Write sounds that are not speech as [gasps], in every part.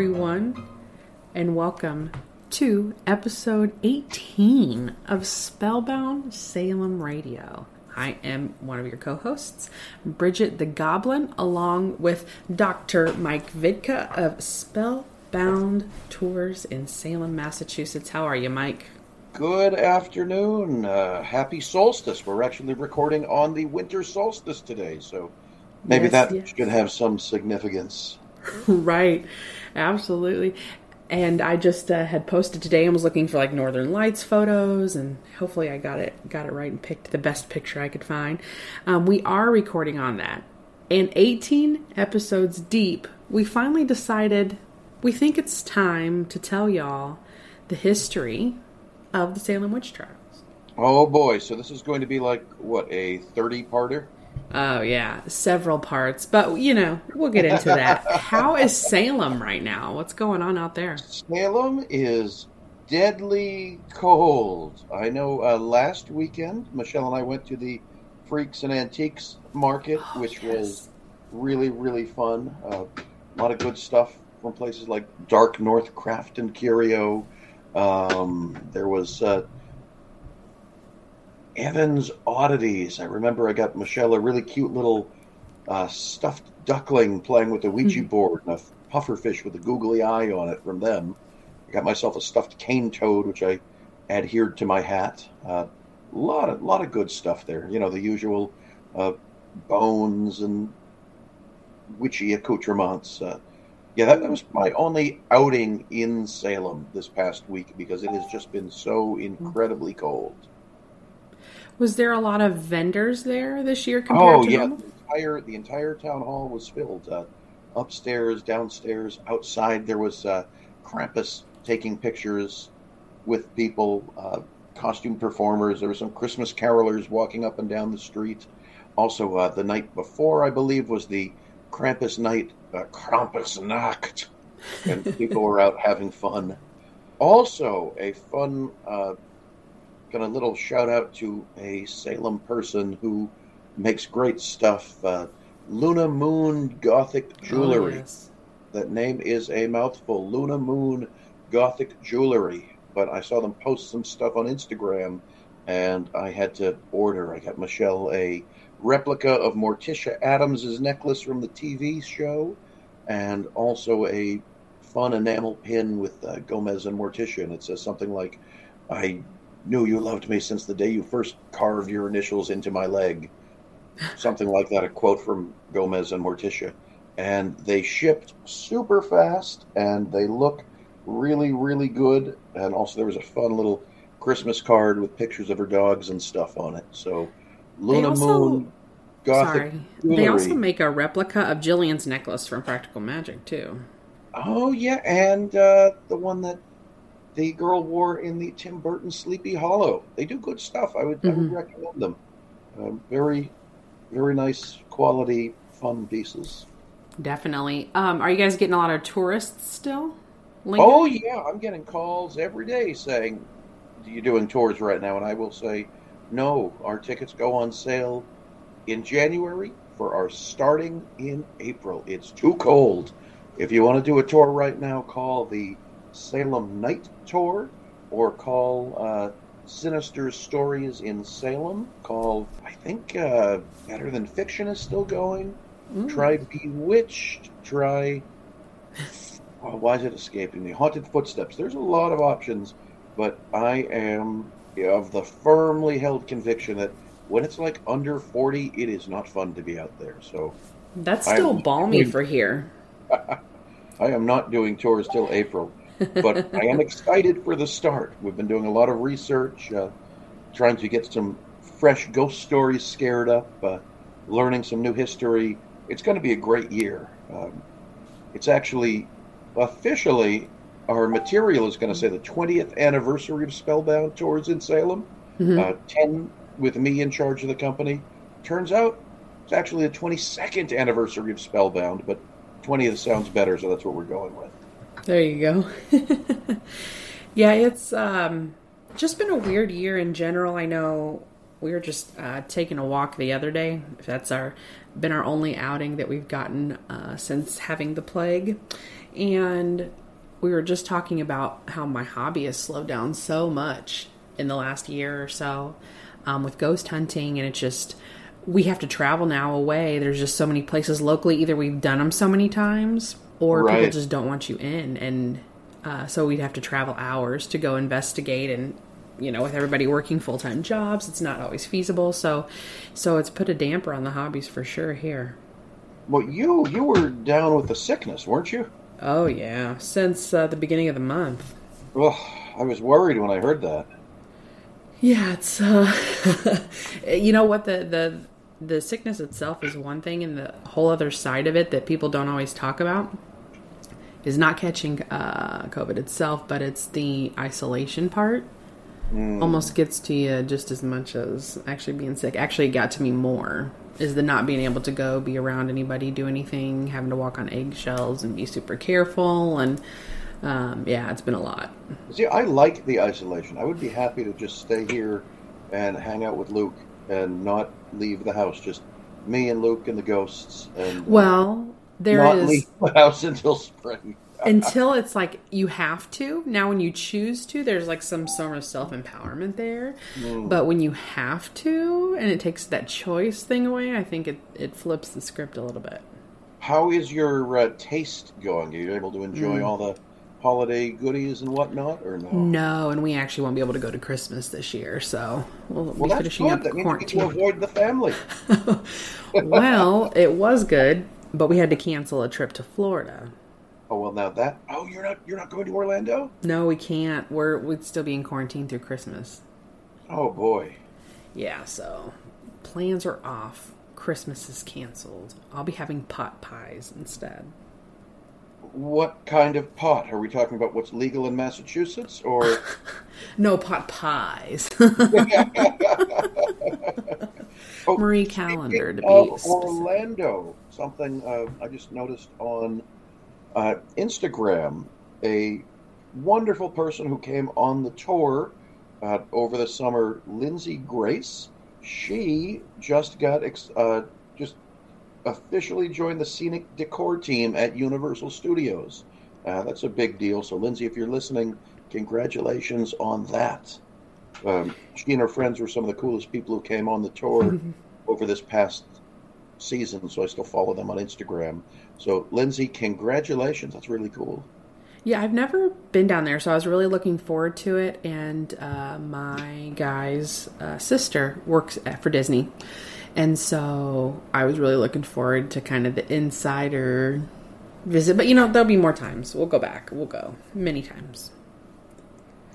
Everyone, and welcome to episode 18 of Spellbound Salem Radio. I am one of your co hosts, Bridget the Goblin, along with Dr. Mike Vidka of Spellbound Tours in Salem, Massachusetts. How are you, Mike? Good afternoon. Uh, happy solstice. We're actually recording on the winter solstice today, so maybe Yes, that yes. should have some significance. [laughs] right, absolutely. And I just uh, had posted today and was looking for like Northern Lights photos, and hopefully I got it got it right and picked the best picture I could find. Um, we are recording on that, and 18 episodes deep, we finally decided we think it's time to tell y'all the history of the Salem witch trials. Oh boy, so this is going to be like, what, a 30 parter? Oh yeah, several parts, but you know we'll get into that. How is Salem right now? What's going on out there? Salem is deadly cold. I know uh, last weekend, Michelle and I went to the Freaks and Antiques Market, Oh, which was really, really fun. Uh, a lot of good stuff from places like Dark North Craft and Curio. Um, there was uh, Evans Oddities. I remember I got Michelle a really cute little uh, stuffed duckling playing with a Ouija board and a pufferfish with a googly eye on it from them. I got myself a stuffed cane toad, which I adhered to my hat. A uh, lot of lot of good stuff there. You know the usual uh, bones and witchy accoutrements. Uh, yeah, that, that was my only outing in Salem this past week because it has just been so incredibly cold. Was there a lot of vendors there this year compared Oh to yeah, normal? the entire the entire town hall was filled. Uh, upstairs, downstairs, outside. There was uh, Krampus taking pictures with people, uh, costume performers. There were some Christmas carolers walking up and down the street. Also, uh, the night before, I believe, was the Krampus night, uh, Krampusnacht, and people were out having fun. Also, a fun uh, Got a little shout out to a Salem person who makes great stuff. Uh, Luna Moon Gothic Jewelry. Oh, yes. That name is a mouthful. Luna Moon Gothic Jewelry. But I saw them post some stuff on Instagram, and I had to order. I got Michelle a replica of Morticia Addams' necklace from the TV show, and also a fun enamel pin with uh, Gomez and Morticia, and it says something like, "I knew you loved me since the day you first carved your initials into my leg." Something like that. A quote from Gomez and Morticia, and they shipped super fast, and they look really, really good. And also, there was a fun little Christmas card with pictures of her dogs and stuff on it. So, Luna also- Moon Gothic Sorry. Jewelry. They also make a replica of Gillian's necklace from Practical Magic too. Oh yeah, and uh, the one that the girl wore in the Tim Burton Sleepy Hollow. They do good stuff. I would I would recommend them. Um, very, very nice quality, fun pieces. Definitely. Um, are you guys getting a lot of tourists still? Lincoln? Oh yeah, I'm getting calls every day saying, "You're doing tours right now," and I will say, "No, our tickets go on sale in January for our starting in April. It's too cold. If you want to do a tour right now, call the Salem Night Tour or call uh, Sinister Stories in Salem. Call, I think, uh, Better Than Fiction is still going. Try Bewitched. Try. Oh, why is it escaping me? Haunted Footsteps. There's a lot of options, but I am of the firmly held conviction that when it's like under 40, it is not fun to be out there. So That's still am- balmy for here. [laughs] I am not doing tours till April, but I am excited for the start. We've been doing a lot of research, uh, trying to get some fresh ghost stories scared up, uh, learning some new history. It's going to be a great year. Um, it's actually officially our material is going to say the 20th anniversary of Spellbound Tours in Salem. Uh, 10 with me in charge of the company. Turns out it's actually the 22nd anniversary of Spellbound, but 20th sounds better, so that's what we're going with. There you go. [laughs] yeah, it's um, just been a weird year in general. I know we were just uh, taking a walk the other day. That's our been our only outing that we've gotten uh, since having the plague, and we were just talking about how my hobby has slowed down so much in the last year or so um, with ghost hunting, and it's just we have to travel now away. There's just so many places locally. Either we've done them so many times, or people just don't want you in, and uh, so we'd have to travel hours to go investigate. And you know, with everybody working full time jobs, it's not always feasible. So, so it's put a damper on the hobbies for sure here. Well, you you were down with the sickness, weren't you? Oh yeah, since uh, the beginning of the month. Well, I was worried when I heard that. Yeah, it's uh [laughs] you know what the the the sickness itself is one thing and the whole other side of it that people don't always talk about is not catching uh COVID itself, but it's the isolation part. Almost gets to you just as much as actually being sick. Actually, it got to me more is the not being able to go be around anybody, do anything, having to walk on eggshells and be super careful and um, yeah, it's been a lot. See, I like the isolation. I would be happy to just stay here and hang out with Luke and not leave the house. Just me and Luke and the ghosts, and uh, Well, there not is leave the house until spring. [laughs] until it's like you have to. Now, when you choose to, there's like some sort of self empowerment there. But when you have to, and it takes that choice thing away, I think it it flips the script a little bit. How is your uh, taste going? Are you able to enjoy Mm. all the holiday goodies and whatnot, or no? No, and we actually won't be able to go to Christmas this year, so we'll Well, be finishing good. up That means you to quarantine. avoid the family. [laughs] well, it was good, but we had to cancel a trip to Florida. Oh well, now that. Oh, you're not you're not going to Orlando? No, we can't. We're we'd still be in quarantine through Christmas. Oh boy. Yeah, so plans are off. Christmas is canceled. I'll be having pot pies instead. What kind of pot? Are we talking about what's legal in Massachusetts, or [laughs] No pot pies. [laughs] Oh, Marie Callender to be specific. Orlando? Something uh, I just noticed on uh, Instagram. A wonderful person who came on the tour uh, over the summer, Lindsay Grace. She just got ex- uh, officially joined the scenic decor team at Universal Studios. Uh, that's a big deal. So, Lindsay, if you're listening, congratulations on that. Um, she and her friends were some of the coolest people who came on the tour [laughs] over this past season. So I still follow them on Instagram. So, Lindsay, congratulations. That's really cool. Yeah, I've never been down there, so I was really looking forward to it. And uh, my guy's uh, sister works at, for Disney, and so I was really looking forward to kind of the insider visit. But you know, there'll be more times. We'll go back. We'll go many times.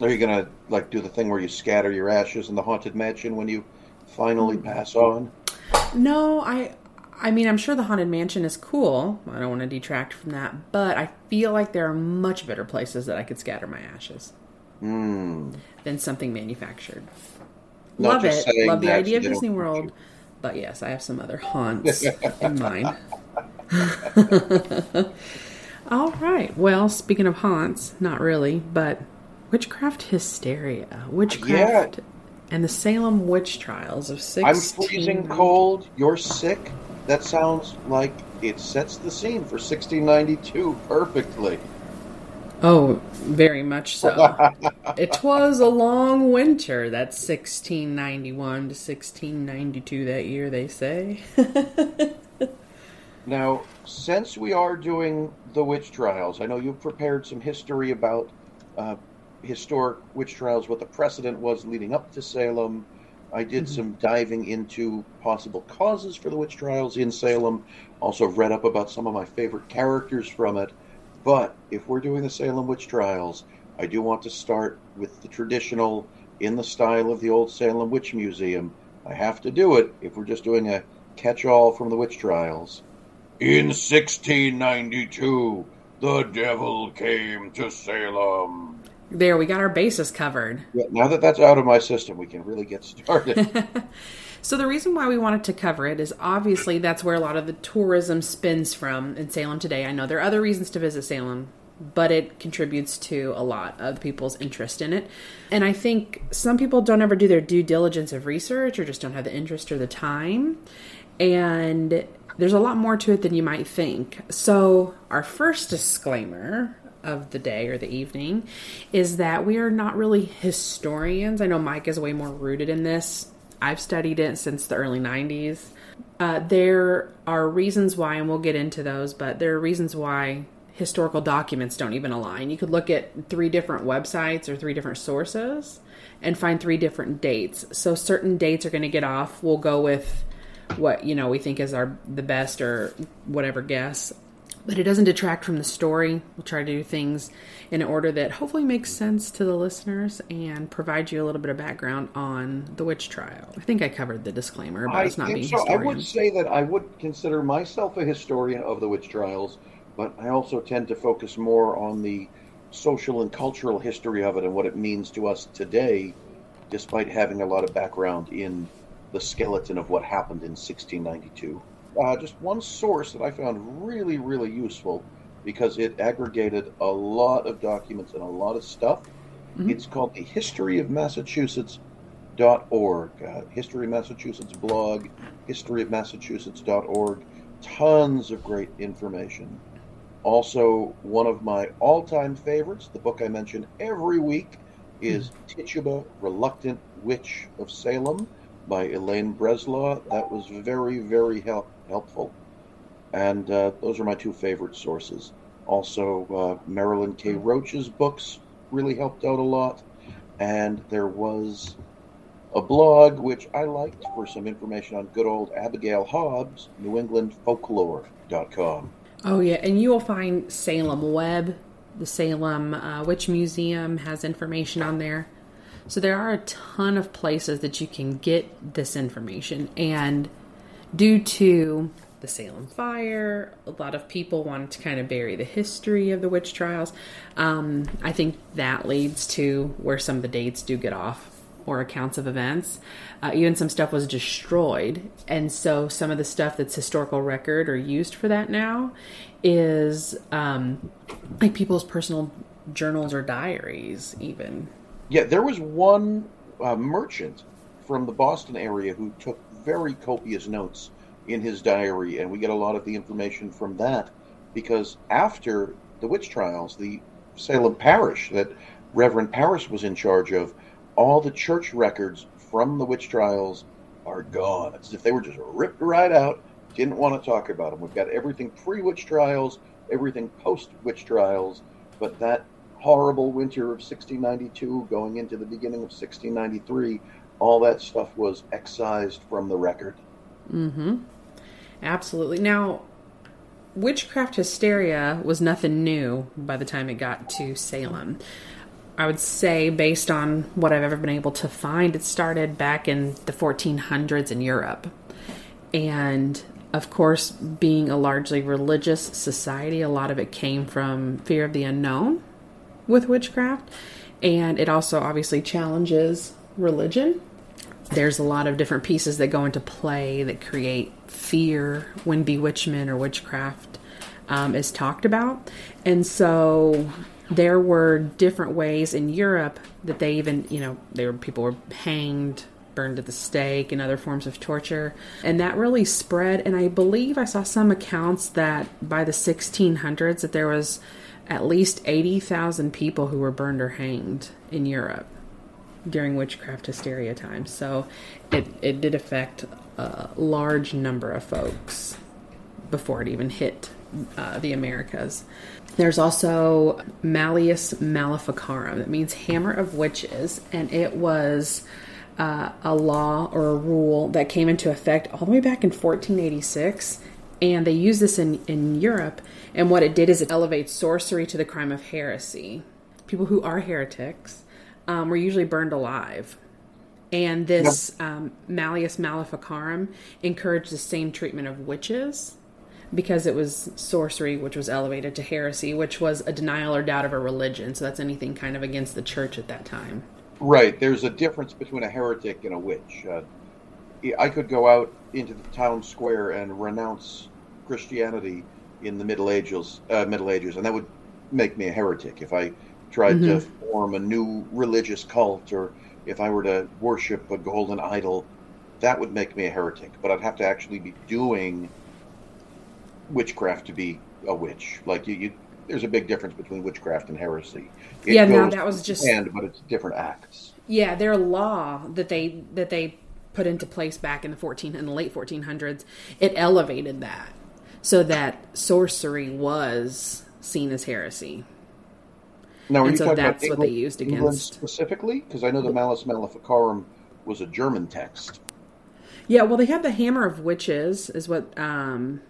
Are you gonna like do the thing where you scatter your ashes in the haunted mansion when you finally pass on? No, I I mean, I'm sure the haunted mansion is cool. I don't want to detract from that, but I feel like there are much better places that I could scatter my ashes Hmm. than something manufactured. Not Love it. Love the idea of Disney World. But yes, I have some other haunts [laughs] in mind. [laughs] All right. Well, speaking of haunts, not really, but witchcraft hysteria, witchcraft, and the Salem witch trials of 16. I'm freezing cold. You're sick. That sounds like it sets the scene for 1692 perfectly. Oh, very much so. [laughs] it was a long winter. That's 1691 to 1692 that year, they say. [laughs] Now, since we are doing the witch trials, I know you've prepared some history about uh, historic witch trials, what the precedent was leading up to Salem. I did some diving into possible causes for the witch trials in Salem. Also, read up about some of my favorite characters from it. But if we're doing the Salem witch trials, I do want to start with the traditional, in the style of the old Salem Witch Museum. I have to do it if we're just doing a catch all from the witch trials. In 1692, the devil came to Salem. there, we got our bases covered. Yeah, now that that's out of my system, we can really get started. [laughs] So the reason why we wanted to cover it is obviously that's where a lot of the tourism spins from in Salem today. I know there are other reasons to visit Salem, but it contributes to a lot of people's interest in it. And I think some people don't ever do their due diligence of research or just don't have the interest or the time. And there's a lot more to it than you might think. So, our first disclaimer of the day or the evening is that we are not really historians. I know Mike is way more rooted in this. I've studied it since the early 90s. Uh, there are reasons why, and we'll get into those, but there are reasons why historical documents don't even align. You could look at three different websites or three different sources and find three different dates. So certain dates are going to get off. We'll go with what you know we think is our the best or whatever guess but it doesn't detract from the story we'll try to do things in an order that hopefully makes sense to the listeners and provide you a little bit of background on the witch trial i think i covered the disclaimer about I us not being so. I would say that I would consider myself a historian of the witch trials, but I also tend to focus more on the social and cultural history of it and what it means to us today, despite having a lot of background in the skeleton of what happened in 1692. Uh, just one source that I found really, really useful because it aggregated a lot of documents and a lot of stuff. It's called the History of Massachusetts historyofmassachusetts.org, uh, History of Massachusetts blog, historyofmassachusetts.org. Tons of great information. Also, one of my all time favorites, the book I mention every week, is Tituba, Reluctant Witch of Salem by Elaine Breslaw. That was very, very help- helpful. And uh, those are my two favorite sources. Also, uh, Marilyn K. Roach's books really helped out a lot. And there was a blog which I liked for some information on good old Abigail Hobbs, NewEnglandFolklore.com. Oh yeah, and you will find Salem Web. The Salem uh, Witch Museum has information on there. So there are a ton of places that you can get this information. And due to the Salem fire, a lot of people wanted to kind of bury the history of the witch trials. Um, I think that leads to where some of the dates do get off or accounts of events. Uh, even some stuff was destroyed. And so some of the stuff that's historical record or used for that now is um, like people's personal journals or diaries, even. Yeah, there was one uh, merchant from the Boston area who took very copious notes in his diary, and we get a lot of the information from that because after the witch trials, the Salem parish that Reverend Parris was in charge of, all the church records from the witch trials are gone. It's as if they were just ripped right out, didn't want to talk about them. We've got everything pre witch trials, everything post witch trials, but that horrible winter of 1692 going into the beginning of 1693, all that stuff was excised from the record. Mm-hmm. Absolutely. Now, witchcraft hysteria was nothing new by the time it got to Salem. I would say, based on what I've ever been able to find, it started back in the 1400s in Europe. And of course, being a largely religious society, a lot of it came from fear of the unknown with witchcraft. And it also obviously challenges religion. there's a lot of different pieces that go into play that create fear when bewitchment or witchcraft um, is talked about. And so there were different ways in Europe that they even, you know, there were people were hanged, burned at the stake, and other forms of torture. And that really spread. And I believe I saw some accounts that by the 1600s that there was at least 80,000 people who were burned or hanged in Europe during witchcraft hysteria times. So it, it did affect a large number of folks before it even hit uh, the Americas. There's also Malleus Maleficarum, that means hammer of witches, and it was uh, a law or a rule that came into effect all the way back in 1486. And they used this in, in Europe, and what it did is it elevates sorcery to the crime of heresy. People who are heretics um, were usually burned alive. And this um, Malleus Maleficarum encouraged the same treatment of witches because it was sorcery, which was elevated to heresy, which was a denial or doubt of a religion. So that's anything kind of against the church at that time. Right. There's a difference between a heretic and a witch. Uh, I could go out into the town square and renounce Christianity in the Middle Ages, uh, Middle Ages, and that would make me a heretic if I tried mm-hmm. to form a new religious cult or if I were to worship a golden idol. That would make me a heretic, but I'd have to actually be doing witchcraft to be a witch. Like you, you there's a big difference between witchcraft and heresy. It yeah, no, that was just and but it's different acts. Yeah, their law that they that they put into place back in the 14 in the late 1400s, it elevated that so that sorcery was seen as heresy. Now, are and you so talking that's about what England, they used England specifically? Because I know the Malleus Maleficarum was a German text. Yeah, well, they had the Hammer of Witches, is what um,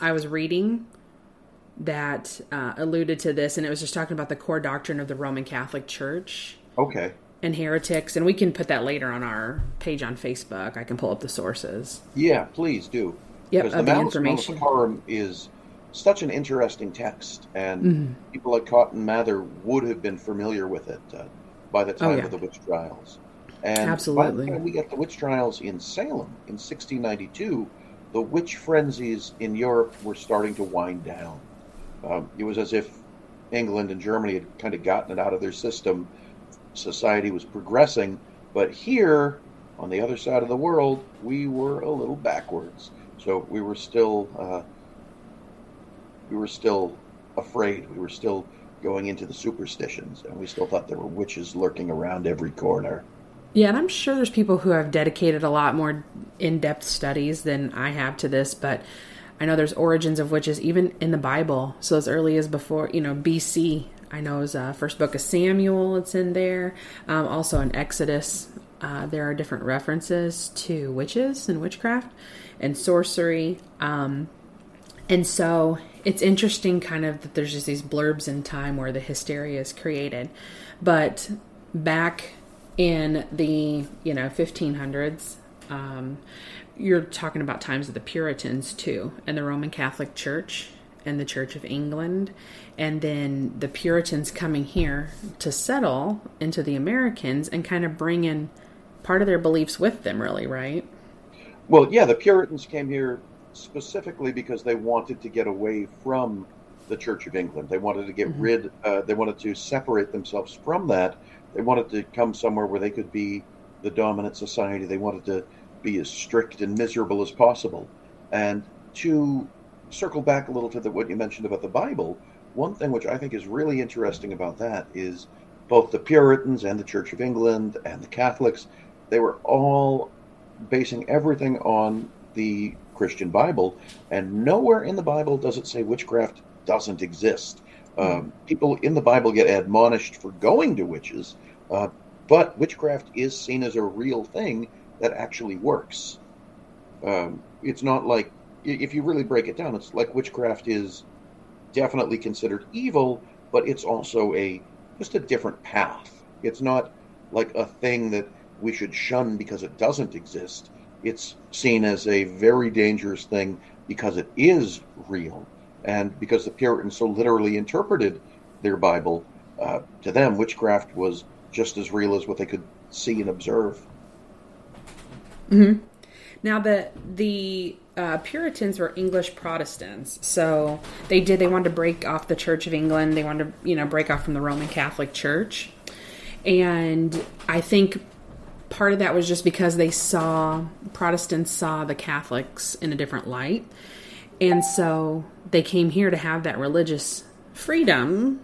I was reading that uh, alluded to this, and it was just talking about the core doctrine of the Roman Catholic Church Okay. and heretics. And we can put that later on our page on Facebook. I can pull up the sources. Yeah, please do. Yep, Because the the Malleus information. Maleficarum is such an interesting text, and Mhm. people like Cotton Mather would have been familiar with it uh, by the time Oh, yeah. of the witch trials. And by the Absolutely. time we get the witch trials in Salem in 1692, the witch frenzies in Europe were starting to wind down. Um, it was as if England and Germany had kind of gotten it out of their system. Society was progressing, but here, on the other side of the world, we were a little backwards. So we were still, uh, we were still afraid. We were still going into the superstitions, and we still thought there were witches lurking around every corner. Yeah, and I'm sure there's people who have dedicated a lot more in depth studies than I have to this, but I know there's origins of witches even in the Bible. So as early as before, you know, BC. I know is uh, first book of Samuel. It's in there. Um, also in Exodus, uh, there are different references to witches and witchcraft and sorcery. Um, and so it's interesting, kind of, that there's just these blurbs in time where the hysteria is created. But back in the you know 1500s, um, you're talking about times of the Puritans too, and the Roman Catholic Church and the Church of England, and then the Puritans coming here to settle into the Americans and kind of bring in part of their beliefs with them, really, right? Well, yeah, the Puritans came here specifically because they wanted to get away from the Church of England. They wanted to get Mhm. rid, uh, they wanted to separate themselves from that. They wanted to come somewhere where they could be the dominant society. They wanted to be as strict and miserable as possible. And to circle back a little to the, what you mentioned about the Bible, one thing which I think is really interesting about that is both the Puritans and the Church of England and the Catholics, they were all basing everything on the Christian Bible, and nowhere in the Bible does it say witchcraft doesn't exist. Um, people in the Bible get admonished for going to witches, uh, but witchcraft is seen as a real thing that actually works. Um, it's not like, if you really break it down, it's like witchcraft is definitely considered evil, but it's also a just a different path. It's not like a thing that we should shun because it doesn't exist. It's seen as a very dangerous thing because it is real, and because the Puritans so literally interpreted their Bible, uh, to them witchcraft was just as real as what they could see and observe. Hmm. Now the the uh, Puritans were English Protestants, so they did they wanted to break off the Church of England. They wanted to you know break off from the Roman Catholic Church, and I think part of that was just because they saw Protestants saw the Catholics in a different light, and so they came here to have that religious freedom.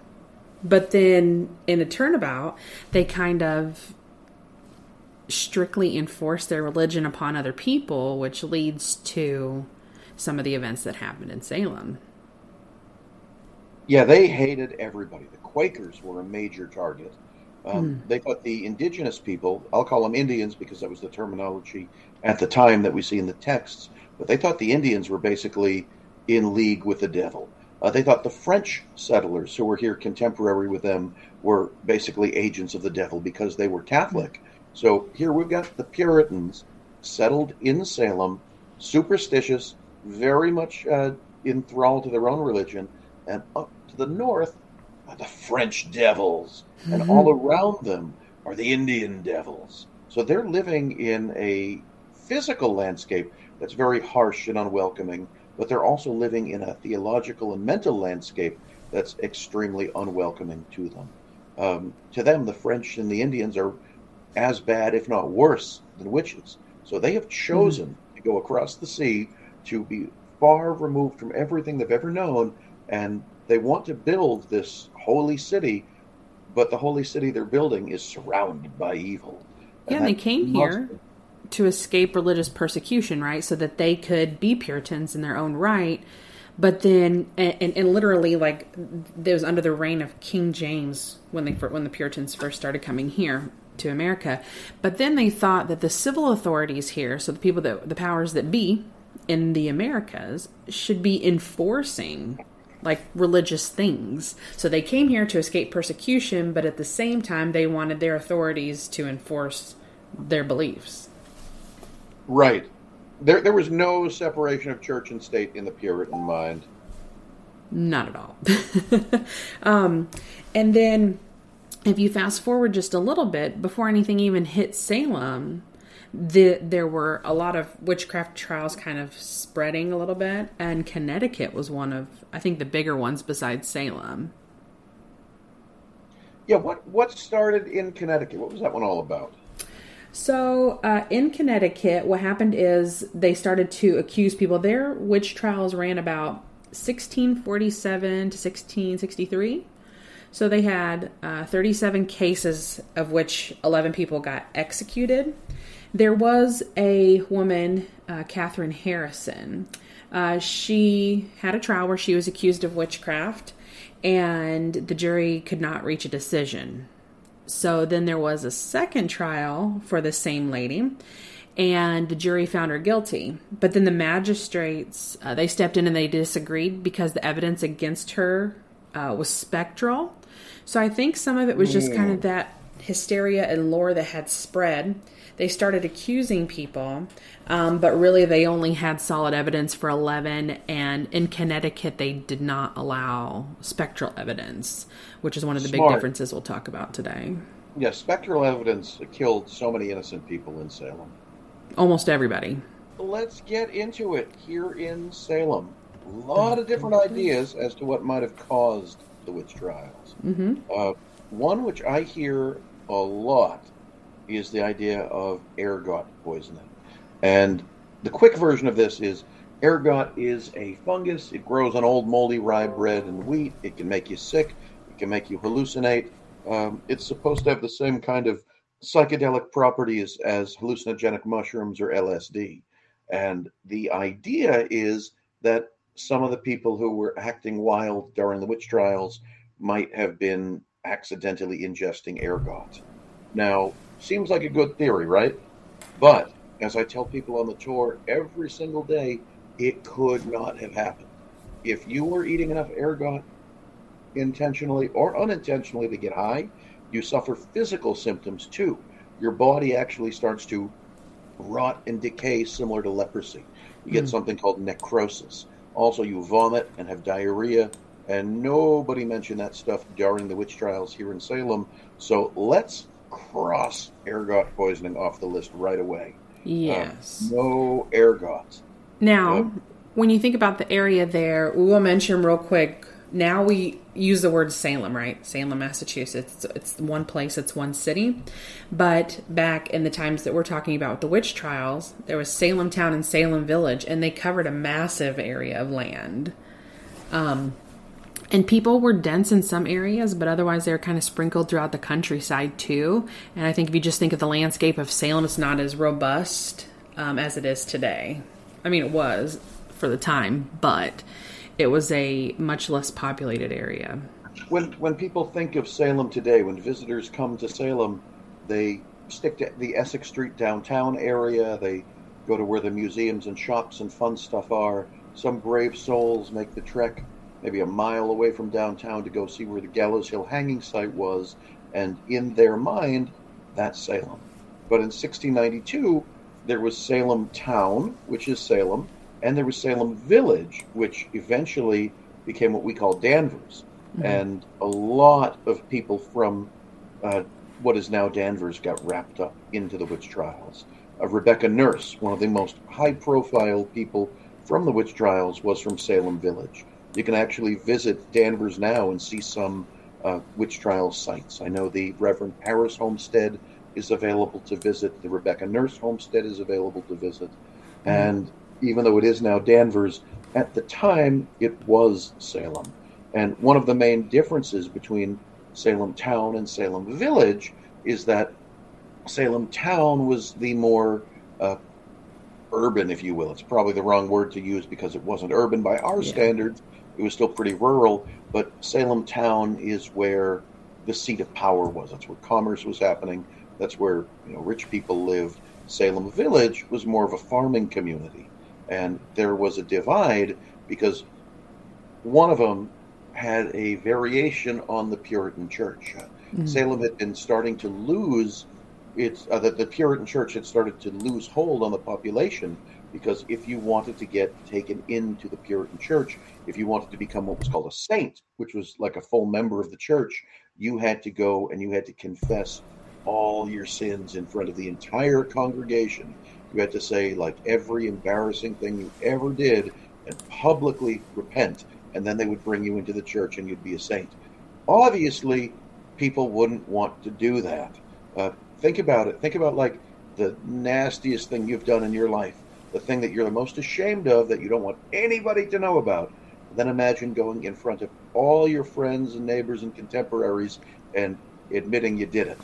But then in a turnabout, they kind of strictly enforce their religion upon other people, which leads to some of the events that happened in Salem. Yeah, they hated everybody. The Quakers were a major target. Um, They thought the indigenous people, I'll call them Indians because that was the terminology at the time that we see in the texts, but they thought the Indians were basically in league with the devil. Uh, they thought the French settlers who were here contemporary with them were basically agents of the devil because they were Catholic. So here we've got the Puritans settled in Salem, superstitious, very much uh, enthralled to their own religion, and up to the north are the French devils, and all around them are the Indian devils. So they're living in a physical landscape that's very harsh and unwelcoming, but they're also living in a theological and mental landscape that's extremely unwelcoming to them. Um, to them, the French and the Indians are as bad, if not worse, than witches. So they have chosen to go across the sea to be far removed from everything they've ever known, and they want to build this holy city, but the holy city they're building is surrounded by evil. Yeah, and they came here to escape religious persecution, right? So that they could be Puritans in their own right. But then, and, and, and literally, like, it was under the reign of King James when they when the Puritans first started coming here to America. But then they thought that the civil authorities here, so the people that the powers that be in the Americas, should be enforcing like religious things. So they came here to escape persecution, but at the same time, they wanted their authorities to enforce their beliefs. Right. There, there was no separation of church and state in the Puritan mind. Not at all. [laughs] um, and then, if you fast forward just a little bit, before anything even hit Salem, the, there were a lot of witchcraft trials kind of spreading a little bit, and Connecticut was one of, I think, the bigger ones besides Salem. Yeah, what what started in Connecticut? What was that one all about? So, uh, in Connecticut, what happened is they started to accuse people. Their witch trials ran about 1647 to 1663. So, they had uh, 37 cases, of which 11 people got executed. There was a woman, uh, Catherine Harrison. Uh, she had a trial where she was accused of witchcraft, and the jury could not reach a decision. So then there was a second trial for the same lady, and the jury found her guilty. But then the magistrates uh, they stepped in and they disagreed because the evidence against her uh, was spectral. So I think some of it was just kind of that hysteria and lore that had spread. They started accusing people, um, but really they only had solid evidence for 11. And in Connecticut, they did not allow spectral evidence, which is one of the big differences we'll talk about today. Yeah, spectral evidence killed so many innocent people in Salem. Almost everybody. Let's get into it here in Salem. A lot of different ideas as to what might have caused the witch trials. hmm Uh, one which I hear a lot is the idea of ergot poisoning. And the quick version of this is ergot is a fungus. It grows on old moldy rye bread and wheat. It can make you sick. It can make you hallucinate. Um, it's supposed to have the same kind of psychedelic properties as hallucinogenic mushrooms or LSD. And the idea is that some of the people who were acting wild during the witch trials might have been accidentally ingesting ergot. Now, seems like a good theory, right? But as I tell people on the tour every single day, it could not have happened. If you were eating enough ergot intentionally or unintentionally to get high, you suffer physical symptoms too. Your body actually starts to rot and decay similar to leprosy. You get hmm. something called necrosis. Also, you vomit and have diarrhea, and nobody mentioned that stuff during the witch trials here in Salem. So let's cross ergot poisoning off the list right away. Yes. Uh, no ergots. Now, Yep. when you think about the area there, we will mention real quick. Now we use the word Salem, right? Salem, Massachusetts. It's one place, it's one city. But back in the times that we're talking about with the witch trials, there was Salem town and Salem village, and they covered a massive area of land. Um, and people were dense in some areas, but otherwise they were kind of sprinkled throughout the countryside too. And I think if you just think of the landscape of Salem, it's not as robust um, as it is today. I mean, it was for the time, but it was a much less populated area. When when people think of Salem today, when visitors come to Salem, they stick to the Essex Street downtown area. They go to where the museums and shops and fun stuff are. Some brave souls make the trek maybe a mile away from downtown to go see where the Gallows Hill hanging site was, and in their mind, that's Salem. But in 1692, there was Salem Town, which is Salem, and there was Salem Village, which eventually became what we call Danvers. And a lot of people from uh, what is now Danvers got wrapped up into the witch trials. Uh, Rebecca Nurse, one of the most high profile people from the witch trials, was from Salem Village. You can actually visit Danvers now and see some uh, witch trial sites. I know the Reverend Parris Homestead is available to visit, the Rebecca Nurse Homestead is available to visit. And even though it is now Danvers, at the time it was Salem. And one of the main differences between Salem Town and Salem Village is that Salem Town was the more uh, urban, if you will. It's probably the wrong word to use because it wasn't urban by our Yeah. standards. It was still pretty rural, but Salem Town is where the seat of power was. That's where commerce was happening. That's where you know rich people lived. Salem Village was more of a farming community, and there was a divide because one of them had a variation on the Puritan Church. Salem had been starting to lose its uh, that the Puritan Church had started to lose hold on the population because if you wanted to get taken into the Puritan Church, if you wanted to become what was called a saint, which was like a full member of the church, you had to go and you had to confess all your sins in front of the entire congregation. You had to say like every embarrassing thing you ever did and publicly repent, and then they would bring you into the church and you'd be a saint. Obviously, people wouldn't want to do that. Uh, think about it. Think about like the nastiest thing you've done in your life, the thing that you're the most ashamed of that you don't want anybody to know about. Then imagine going in front of all your friends and neighbors and contemporaries and admitting you did it.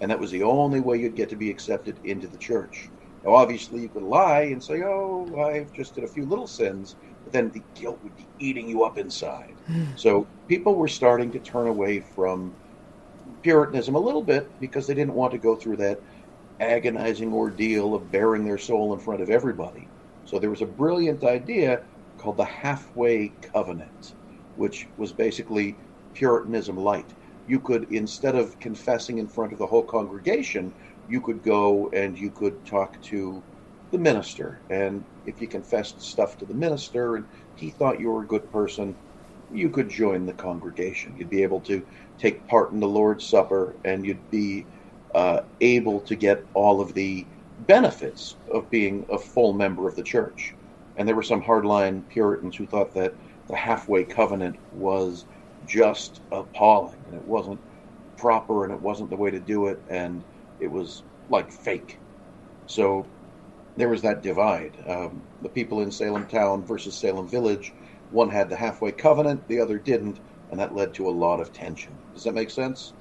And that was the only way you'd get to be accepted into the church. Now, obviously, you could lie and say, oh, I've just did a few little sins, but then the guilt would be eating you up inside. Hmm. so people were starting to turn away from Puritanism a little bit because they didn't want to go through that agonizing ordeal of baring their soul in front of everybody. So there was a brilliant idea called the halfway covenant, which was basically Puritanism light. You could, instead of confessing in front of the whole congregation, you could go and you could talk to the minister. And if you confessed stuff to the minister and he thought you were a good person, you could join the congregation. You'd be able to take part in the Lord's Supper and you'd be uh, able to get all of the benefits of being a full member of the church. And there were some hardline Puritans who thought that the halfway covenant was just appalling and it wasn't proper and it wasn't the way to do it and it was like fake. So there was that divide. Um, the people in Salem town versus Salem village, one had the halfway covenant, the other didn't, and that led to a lot of tension. Does that make sense?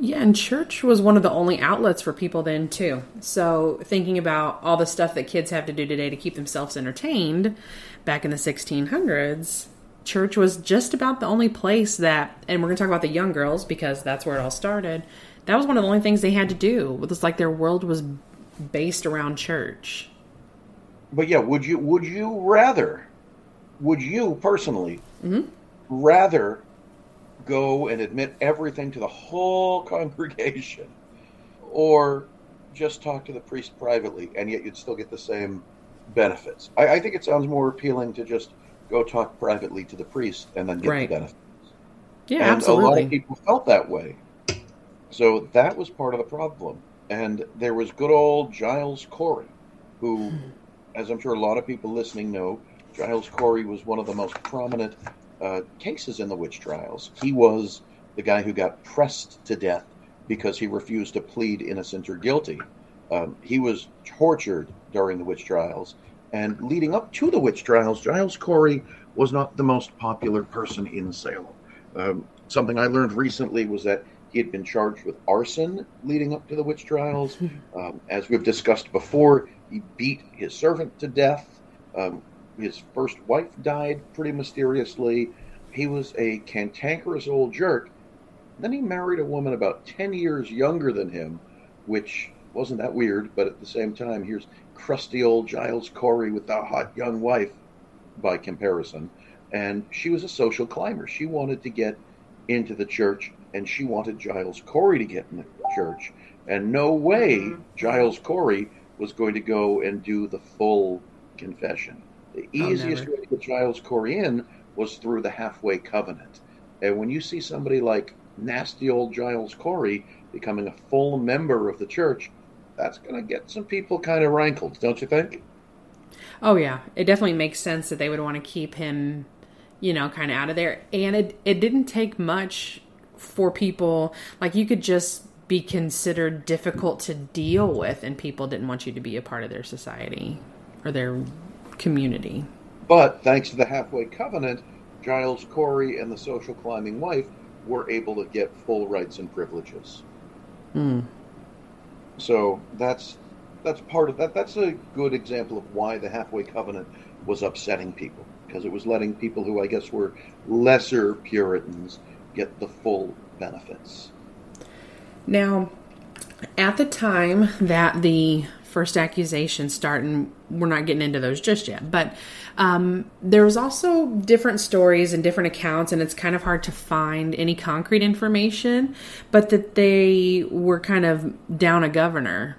Yeah, and church was one of the only outlets for people then too. So thinking about all the stuff that kids have to do today to keep themselves entertained, back in the 1600s, church was just about the only place that, and we're going to talk about the young girls because that's where it all started. That was one of the only things they had to do. It was like their world was based around church. But yeah, would you would you rather would you personally mm-hmm. rather go and admit everything to the whole [laughs] congregation or just talk to the priest privately and yet you'd still get the same benefits? I, I think it sounds more appealing to just go talk privately to the priest and then get Right. the benefits. Yeah, and a lot of people felt that way. So that was part of the problem. And there was good old Giles Corey, who, hmm. as I'm sure a lot of people listening know, Giles Corey was one of the most prominent uh, cases in the witch trials. He was the guy who got pressed to death because he refused to plead innocent or guilty. Um, he was tortured during the witch trials. And leading up to the witch trials, Giles Corey was not the most popular person in Salem. Um, something I learned recently was that he had been charged with arson leading up to the witch trials. [laughs] Um, as we've discussed before, he beat his servant to death. Um, his first wife died pretty mysteriously. He was a cantankerous old jerk. Then he married a woman about 10 years younger than him, which wasn't that weird, but at the same time, here's crusty old Giles Corey with a hot young wife by comparison. And she was a social climber. She wanted to get into the church, and she wanted Giles Corey to get in the church. And no way Giles Corey was going to go and do the full confession. The easiest way to get Giles Corey in was through the halfway covenant. And when you see somebody like nasty old Giles Corey becoming a full member of the church, that's going to get some people kind of rankled, don't you think? Oh yeah, it definitely makes sense that they would want to keep him, you know, kind of out of there. And it it didn't take much for people like you could just be considered difficult to deal with and people didn't want you to be a part of their society or their community. But thanks to the halfway covenant, Giles Corey and the social climbing wife were able to get full rights and privileges. Hmm. So that's that's part of that. That's a good example of why the halfway covenant was upsetting people because it was letting people who I guess were lesser Puritans get the full benefits. Now, at the time that the first accusations starting we're not getting into those just yet, but um, there was also different stories and different accounts, and it's kind of hard to find any concrete information, but that they were kind of down a governor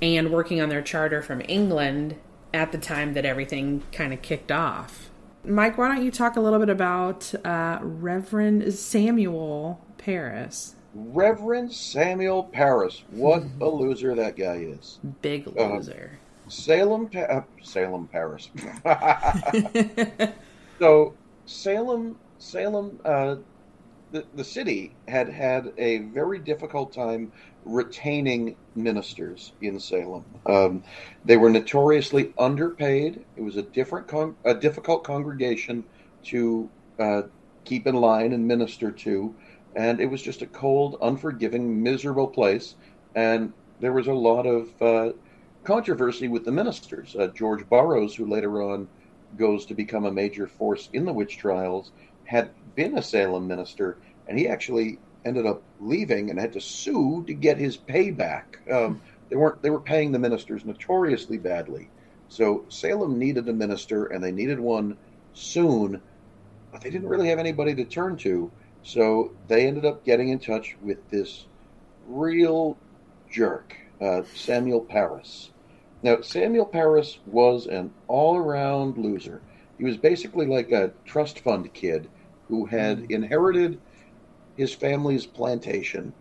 and working on their charter from England at the time that everything kind of kicked off. Mike, why don't you talk a little bit about uh, Reverend Samuel Parris? Reverend Samuel Parris. What [laughs] a loser that guy is. Big loser. Uh, Salem, uh, Salem, Paris. [laughs] [laughs] so Salem, Salem, uh, the the city had had a very difficult time retaining ministers in Salem. Um, they were notoriously underpaid. It was a different, con- a difficult congregation to uh, keep in line and minister to, and it was just a cold, unforgiving, miserable place. And there was a lot of uh, controversy with the ministers. Uh, George Burroughs, who later on goes to become a major force in the witch trials, had been a Salem minister, and he actually ended up leaving and had to sue to get his payback. Um, they weren't they were paying the ministers notoriously badly, so Salem needed a minister and they needed one soon, but they didn't really have anybody to turn to. So they ended up getting in touch with this real jerk, uh, Samuel Parris. Now Samuel Parris was an all-around loser. He was basically like a trust fund kid who had inherited his family's plantation,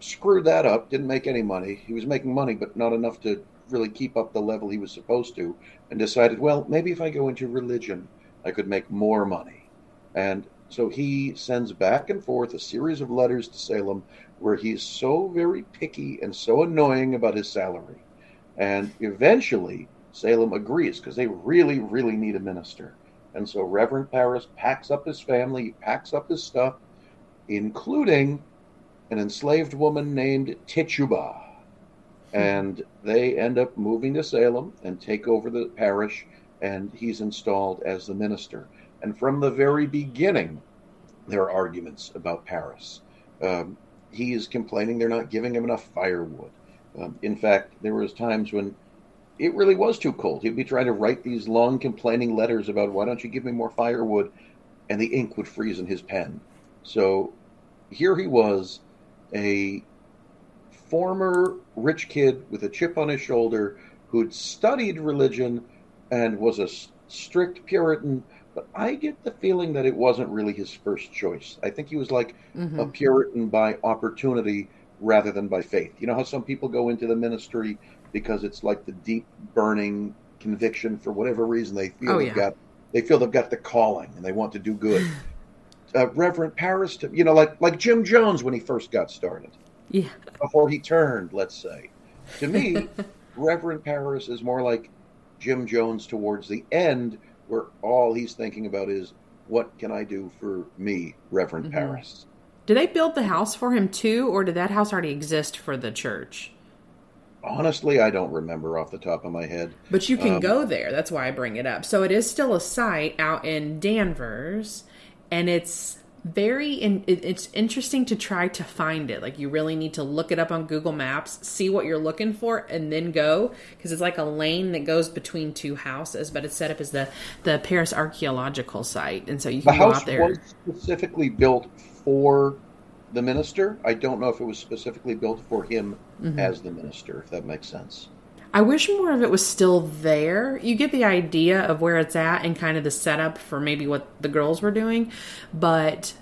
screwed that up, didn't make any money. He was making money, but not enough to really keep up the level he was supposed to, and decided, well, maybe if I go into religion, I could make more money. And so he sends back and forth a series of letters to Salem where he's so very picky and so annoying about his salary. And eventually, Salem agrees because they really, really need a minister. And so Reverend Parris packs up his family, he packs up his stuff, including an enslaved woman named Tituba. And they end up moving to Salem and take over the parish, and he's installed as the minister. And from the very beginning, there are arguments about Parris. Um, he is complaining they're not giving him enough firewood. Um, in fact, there was times when it really was too cold. He'd be trying to write these long complaining letters about why don't you give me more firewood, and the ink would freeze in his pen. So here he was, a former rich kid with a chip on his shoulder who'd studied religion and was a strict Puritan. But I get the feeling that it wasn't really his first choice. I think he was like mm-hmm. a Puritan by opportunity rather than by faith. You know how some people go into the ministry because it's like the deep burning conviction for whatever reason they feel Oh, they've yeah. got they feel they've got the calling and they want to do good. [sighs] uh, Reverend Parris, to, you know, like like Jim Jones when he first got started, Yeah. before he turned, let's say. To me, [laughs] Reverend Parris is more like Jim Jones towards the end, where all he's thinking about is what can I do for me, Reverend Mhm. Parris. Did they build the house for him too, or did that house already exist for the church? Honestly, I don't remember off the top of my head. But you can Um, go there. That's why I bring it up. So it is still a site out in Danvers, and it's very in, it- it's interesting to try to find it. Like you really need to look it up on Google Maps, see what you're looking for, and then go because it's like a lane that goes between two houses. But it's set up as the the Parris Archaeological Site, and so you The can go house out there. was specifically built for the minister. I don't know if it was specifically built for him Mhm. as the minister, if that makes sense. I wish more of it was still there. You get the idea of where it's at and kind of the setup for maybe what the girls were doing, but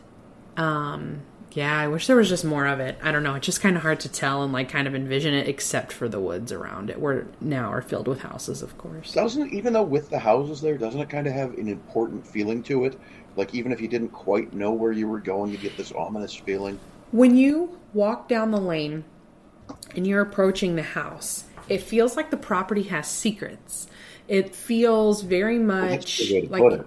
um yeah, I wish there was just more of it. I don't know. It's just kind of hard to tell and like kind of envision it except for the woods around it where now are filled with houses, of course. Doesn't even though with the houses there, doesn't it kind of have an important feeling to it? Like even if you didn't quite know where you were going, you get this ominous feeling. When you walk down the lane and you're approaching the house, it feels like the property has secrets. It feels very much like.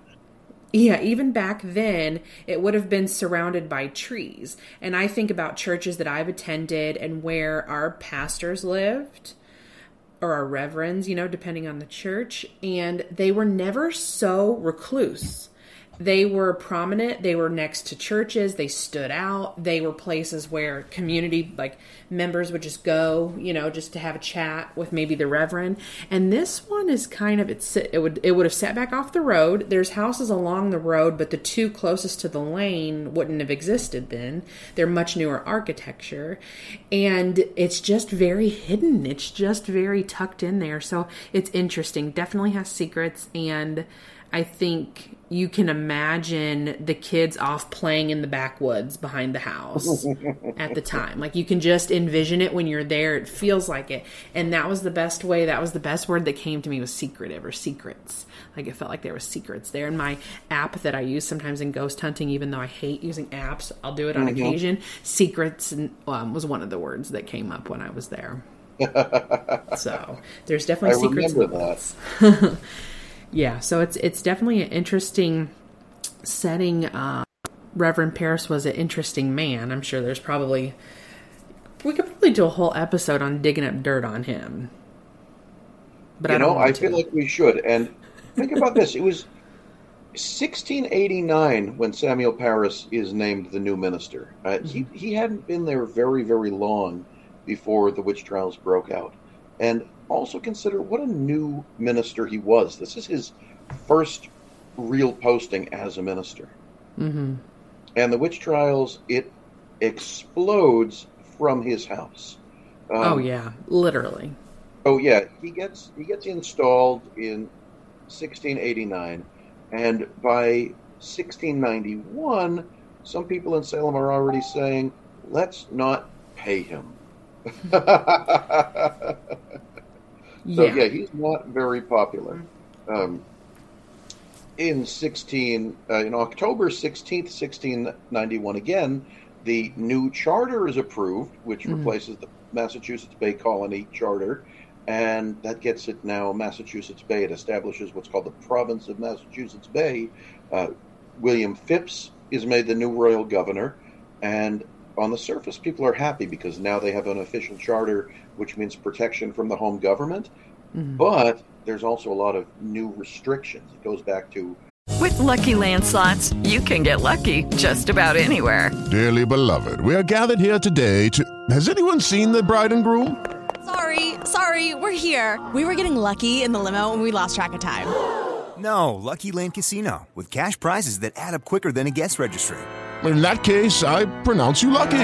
Yeah, even back then, it would have been surrounded by trees. And I think about churches that I've attended and where our pastors lived, or our reverends, you know, depending on the church, and they were never so recluse. They were prominent, they were next to churches, they stood out, they were places where community, like members would just go, you know, just to have a chat with maybe the reverend. And this one is kind of it's it would it would have set back off the road. There's houses along the road, but the two closest to the lane wouldn't have existed then. They're much newer architecture, and it's just very hidden. It's just very tucked in there. So it's interesting. Definitely has secrets and I think you can imagine the kids off playing in the backwoods behind the house [laughs] at the time. Like you can just envision it when you're there. It feels like it. And that was the best way. That was the best word that came to me was secretive or secrets. Like it felt like there were secrets there. In my app that I use sometimes in ghost hunting, even though I hate using apps, I'll do it on Mhm. occasion. Secrets um, was one of the words that came up when I was there. [laughs] so there's definitely I secrets. [laughs] in the remember woods. yeah, so it's it's definitely an interesting setting. Uh, Reverend Parris was an interesting man. I'm sure there's probably we could probably do a whole episode on digging up dirt on him. But you I don't know, I to. feel like we should. And think about this: it was 1689 when Samuel Parris is named the new minister. Uh, He Mm-hmm. he hadn't been there very very long before the witch trials broke out, and also consider what a new minister he was. This is his first real posting as a minister, hmm and the witch trials it explodes from his house. Um, oh yeah, literally. Oh yeah, he gets he gets installed in 1689, and by 1691, some people in Salem are already saying, "Let's not pay him." [laughs] so Yeah. yeah. he's not very popular. Um, in 16 uh, in October 16th, 1691, again, the new charter is approved, which Mhm. replaces the Massachusetts Bay Colony Charter, and that gets it now Massachusetts Bay. It establishes what's called the Province of Massachusetts Bay. Uh, William Phips is made the new royal governor, and on the surface, people are happy because now they have an official charter, which means protection from the home government. Mhm. But there's also a lot of new restrictions. It goes back to With Lucky Land slots, you can get lucky just about anywhere. Dearly beloved, we are gathered here today to. Has anyone seen the bride and groom? Sorry, sorry, we're here. We were getting lucky in the limo and we lost track of time. [gasps] No, Lucky Land Casino, with cash prizes that add up quicker than a guest registry. In that case, I pronounce you lucky.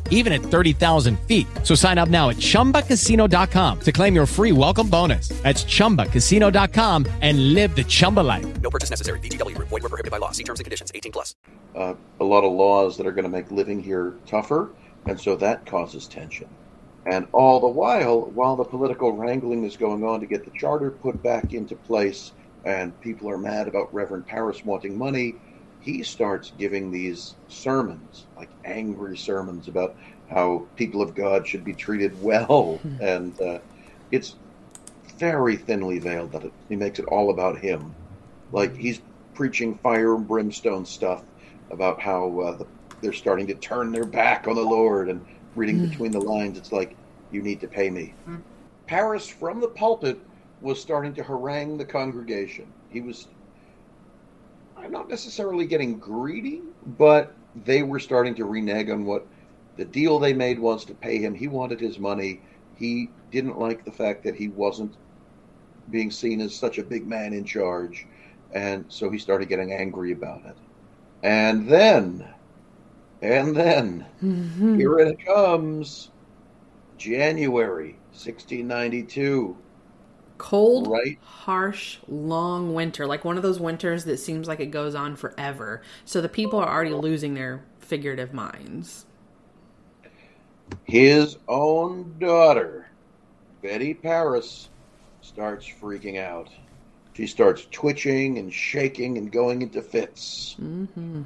even at 30,000 feet. So sign up now at chumbacasino.com to claim your free welcome bonus. That's chumbacasino.com and live the Chumba life. No purchase necessary. VGW Group. Void were prohibited by law. See terms and conditions. 18 plus. Uh, a lot of laws that are going to make living here tougher, and so that causes tension. And all the while, while the political wrangling is going on to get the charter put back into place, and people are mad about Reverend Parris wanting money, he starts giving these sermons, like angry sermons about how people of God should be treated well. and uh, it's very thinly veiled that it, he makes it all about him. Like he's preaching fire and brimstone stuff about how uh, the, they're starting to turn their back on the Lord and reading between the lines, it's like, you need to pay me. Parris, from the pulpit, was starting to harangue the congregation. He was I'm not necessarily getting greedy, but they were starting to renege on what the deal they made was to pay him. He wanted his money. He didn't like the fact that he wasn't being seen as such a big man in charge. And so he started getting angry about it. And then, and then, mm-hmm. here it comes January 1692. Cold, Right. harsh, long winter. Like one of those winters that seems like it goes on forever. So the people are already losing their figurative minds. His own daughter, Betty Parris, starts freaking out. She starts twitching and shaking and going into fits. Mm-hmm.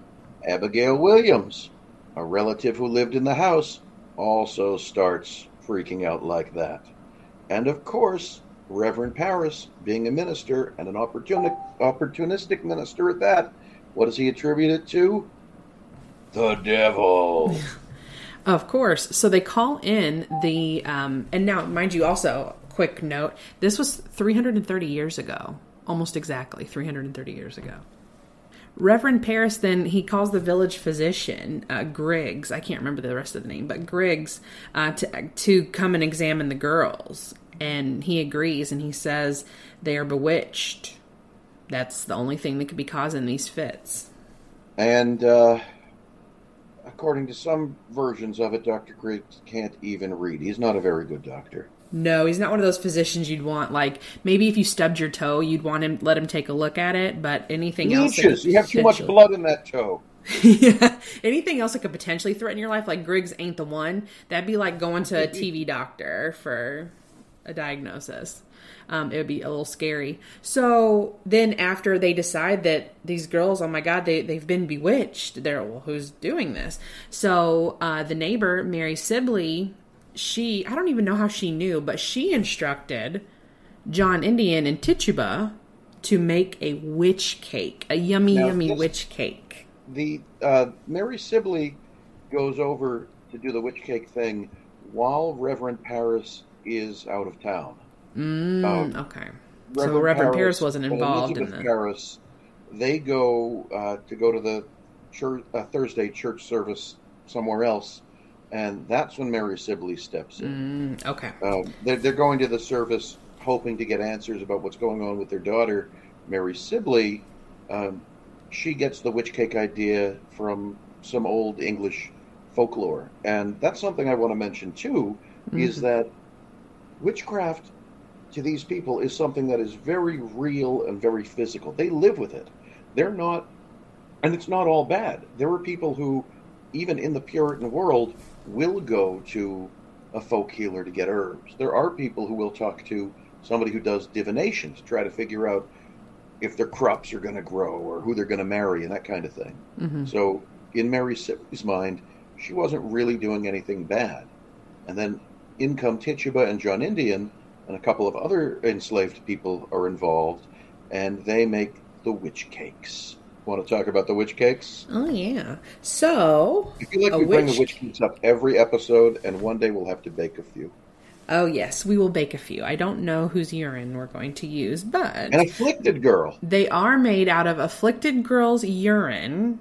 Abigail Williams, a relative who lived in the house, also starts freaking out like that. And of course, Reverend Parris, being a minister and an opportuni- opportunistic minister at that, what does he attribute it to? The devil. [laughs] Of course. So they call in the, um, and now, mind you, also, quick note this was 330 years ago, almost exactly 330 years ago. Reverend Parris then he calls the village physician uh, Griggs. I can't remember the rest of the name, but Griggs uh, to to come and examine the girls, and he agrees and he says they are bewitched. That's the only thing that could be causing these fits. And uh, according to some versions of it, Dr. Griggs can't even read. He's not a very good doctor. No, he's not one of those physicians you'd want. Like maybe if you stubbed your toe, you'd want him let him take a look at it. But anything else, Leeches. You have too much blood in that toe. [laughs] yeah, anything else that could potentially threaten your life, like Griggs ain't the one. That'd be like going to a [laughs] TV doctor for a diagnosis. Um, it would be a little scary. So then, after they decide that these girls, oh my god, they they've been bewitched. They're well, who's doing this? So uh, the neighbor, Mary Sibley, she I don't even know how she knew, but she instructed John Indian and Tituba to make a witch cake, a yummy, Now, yummy this- witch cake. The uh, Mary Sibley goes over to do the witch cake thing while Reverend Parris is out of town. Mm, Um, okay. so Reverend Parris wasn't involved in the. Parris, they go uh, to go to the church, uh, Thursday church service somewhere else, and that's when Mary Sibley steps in. Mm, okay. Uh, they're, they're going to the service hoping to get answers about what's going on with their daughter, Mary Sibley. Um, she gets the witch cake idea from some old English folklore, and that's something I want to mention too. Is Mhm. that witchcraft to these people is something that is very real and very physical. They live with it. They're not, and it's not all bad. There are people who, even in the Puritan world, will go to a folk healer to get herbs. There are people who will talk to somebody who does divination to try to figure out if their crops are going to grow or who they're going to marry and that kind of thing. Mhm. So, in Mary Sibley's mind, she wasn't really doing anything bad. And then in come Tituba and John Indian, and a couple of other enslaved people are involved, and they make the witch cakes. Want to talk about the witch cakes? Oh yeah. So I feel like we bring the witch cakes up every episode, and one day we'll have to bake a few. Oh yes, we will bake a few. I don't know whose urine we're going to use, but An afflicted girl. they are made out of afflicted girl's urine.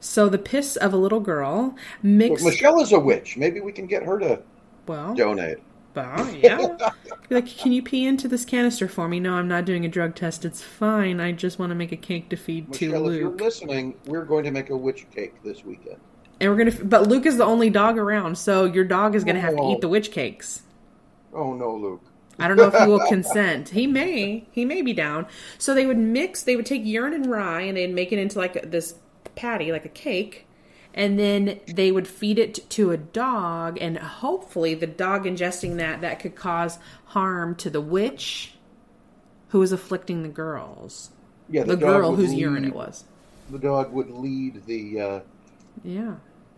So the piss of a little girl mixed. Michelle is a witch. Maybe we can get her to well, donate. Well, [laughs] yeah. Be like, can you pee into this canister for me? No, I'm not doing a drug test. It's fine. I just want to make a cake to feed to Michelle, if you're Luke. listening, we're going to make a witch cake this weekend. And we're gonna. But Luke is the only dog around, so your dog is gonna have to Oh. eat the witch cakes. Oh no, Luke. I don't know if he will [laughs] consent. He may. He may be down. So they would mix. They would take urine and rye, and they'd make it into like this patty, like a cake, and then they would feed it to a dog, and hopefully the dog ingesting that that could cause harm to the witch who was afflicting the girls. Yeah, the, dog girl whose urine it was. The dog would lead the uh, Yeah.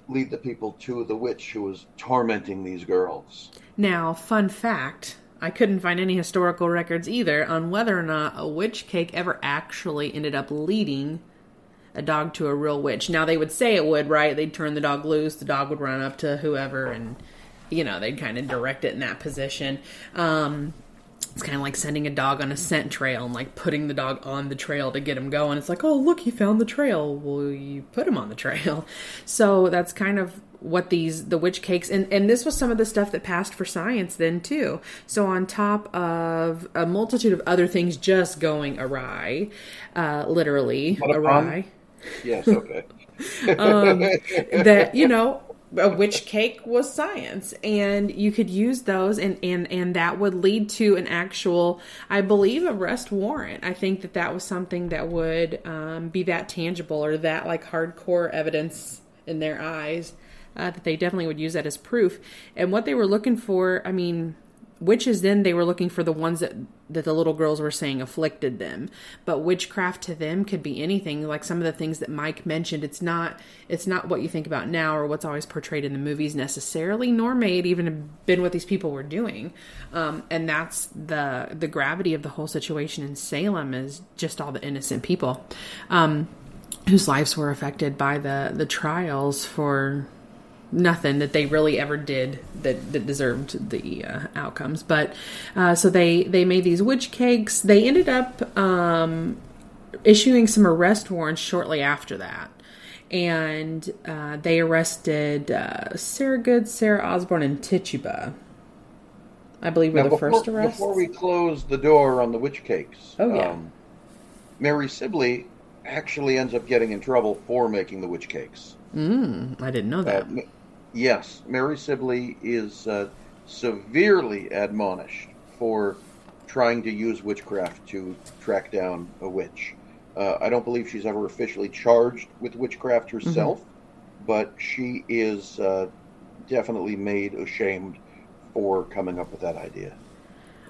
lead the people to the witch who was tormenting these girls. Now, fun fact I couldn't find any historical records either on whether or not a witch cake ever actually ended up leading a dog to a real witch. Now, they would say it would, right? They'd turn the dog loose, the dog would run up to whoever, and, you know, they'd kind of direct it in that position. Um, it's kind of like sending a dog on a scent trail and like putting the dog on the trail to get him going. It's like, oh, look, he found the trail. Well, you put him on the trail. [laughs] So that's kind of what these the witch cakes and and this was some of the stuff that passed for science then too. So on top of a multitude of other things just going awry, uh, literally awry Yes, okay. [laughs] um, that you know a witch cake was science and you could use those and and and that would lead to an actual i believe arrest warrant i think that that was something that would um, be that tangible or that like hardcore evidence in their eyes uh, that they definitely would use that as proof and what they were looking for i mean witches then they were looking for the ones that that the little girls were saying afflicted them. But witchcraft to them could be anything. Like some of the things that mike mentioned it's not it's not what you think about now or what's always portrayed in the movies necessarily nor may it even have been what these people were doing. Um, and that's the the gravity of the whole situation in salem is just all the innocent people um, whose lives were affected by the the trials for nothing that they really ever did that, that deserved the uh, outcomes. But uh, so they they made these witch cakes. They ended up um, issuing some arrest warrants shortly after that. And uh, they arrested uh, Sarah Good, Sarah Osborne, and Tituba. I believe were Now, the before, first arrests. before we close the door on the witch cakes, Oh, yeah. um, Mary Sibley actually ends up getting in trouble for making the witch cakes. Mm, I didn't know that. Uh, yes, Mary Sibley is uh, severely admonished for trying to use witchcraft to track down a witch. Uh, I don't believe she's ever officially charged with witchcraft herself, but she is uh, definitely made ashamed for coming up with that idea.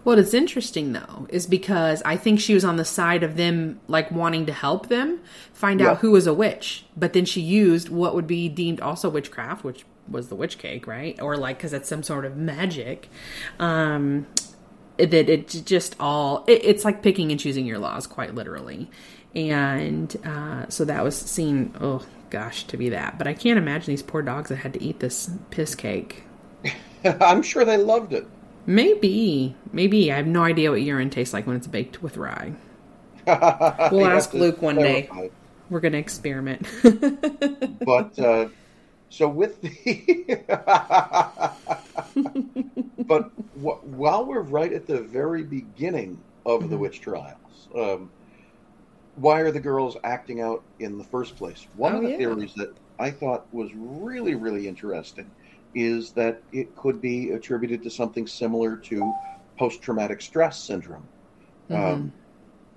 What is interesting though is because I think she was on the side of them like wanting to help them find Yeah. out who was a witch, but then she used what would be deemed also witchcraft, which was the witch cake, right? Or like because it's some sort of magic. Um, that it just all it, it's like picking and choosing your laws, quite literally. And uh, so that was seen. Oh gosh, to be that. But I can't imagine these poor dogs that had to eat this piss cake. [laughs] I'm sure they loved it. Maybe, maybe I have no idea what urine tastes like when it's baked with rye. [laughs] We'll ask Luke one day. We're gonna experiment. [laughs] but uh, so with the [laughs] but wh- while we're right at the very beginning of Mm-hmm. the witch trials um, why are the girls acting out in the first place one Oh, of the yeah. theories that i thought was really really interesting is that it could be attributed to something similar to post-traumatic stress syndrome um,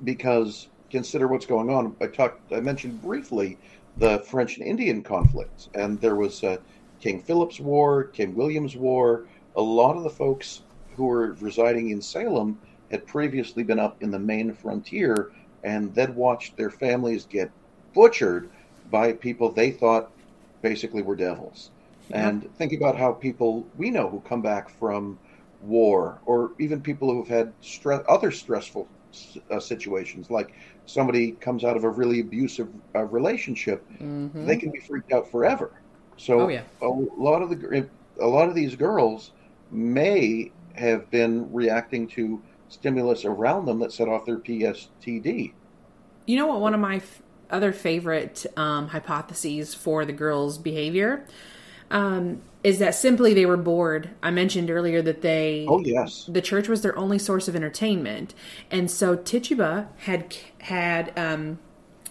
because consider what's going on. I talked, I mentioned briefly the French and Indian conflict, and there was uh, King Philip's War, King William's War. A lot of the folks who were residing in Salem had previously been up in the Maine frontier, and then watched their families get butchered by people they thought basically were devils. And think about how people we know who come back from war, or even people who have had stress, other stressful uh, situations, like somebody comes out of a really abusive uh, relationship, they can be freaked out forever. So Oh, yeah. a lot of the a lot of these girls may have been reacting to stimulus around them that set off their PSTD. You know what? One of my f- other favorite um, hypotheses for the girls' behavior um, is that simply they were bored. I mentioned earlier that they, oh yes, the church was their only source of entertainment, and so Tituba had had um,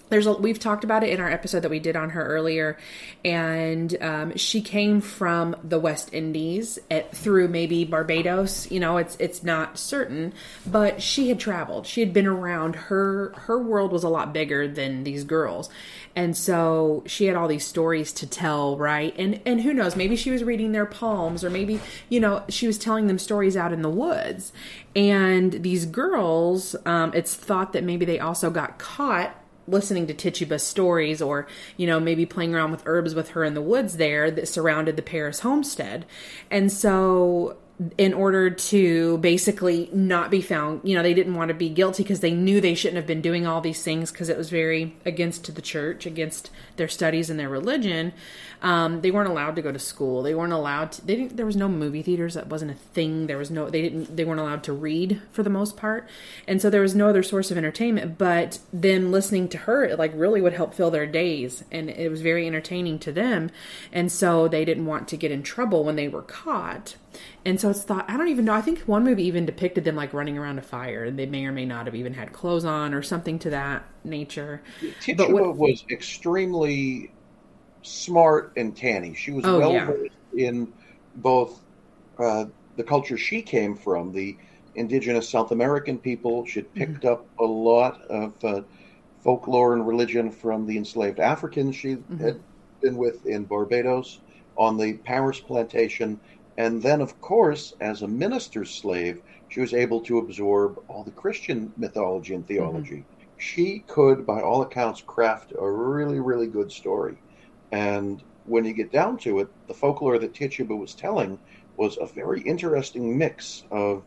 there's a, we've talked about it in our episode that we did on her earlier and um, she came from the west indies at, through maybe barbados you know it's it's not certain but she had traveled. She had been around. Her her world was a lot bigger than these girls. And so she had all these stories to tell right? And and who knows maybe she was reading their palms or maybe you know she was telling them stories out in the woods. And these girls um, it's thought that maybe they also got caught listening to Tituba's stories or, you know, maybe playing around with herbs with her in the woods there that surrounded the Parris homestead. And so in order to basically not be found, you know, they didn't want to be guilty because they knew they shouldn't have been doing all these things because it was very against the church, against their studies and their religion. Um, they weren't allowed to go to school. They weren't allowed to. They didn't, there was no movie theaters. That wasn't a thing. There was no. They didn't. They weren't allowed to read for the most part, and so there was no other source of entertainment. But them listening to her, it like really would help fill their days, and it was very entertaining to them. And so they didn't want to get in trouble when they were caught. And so it's thought, I don't even know. I think one movie even depicted them like running around a fire, and they may or may not have even had clothes on or something to that nature. Tituba what, was extremely smart and canny. She was Oh, well yeah. versed in both uh, the culture she came from, the indigenous South American people. She'd picked Mm-hmm. up a lot of uh, folklore and religion from the enslaved Africans she Mm-hmm. had been with in Barbados on the Parris plantation. And then, of course, as a minister's slave, she was able to absorb all the Christian mythology and theology. She could, by all accounts, craft a really, really good story. And when you get down to it, the folklore that Tituba was telling was a very interesting mix of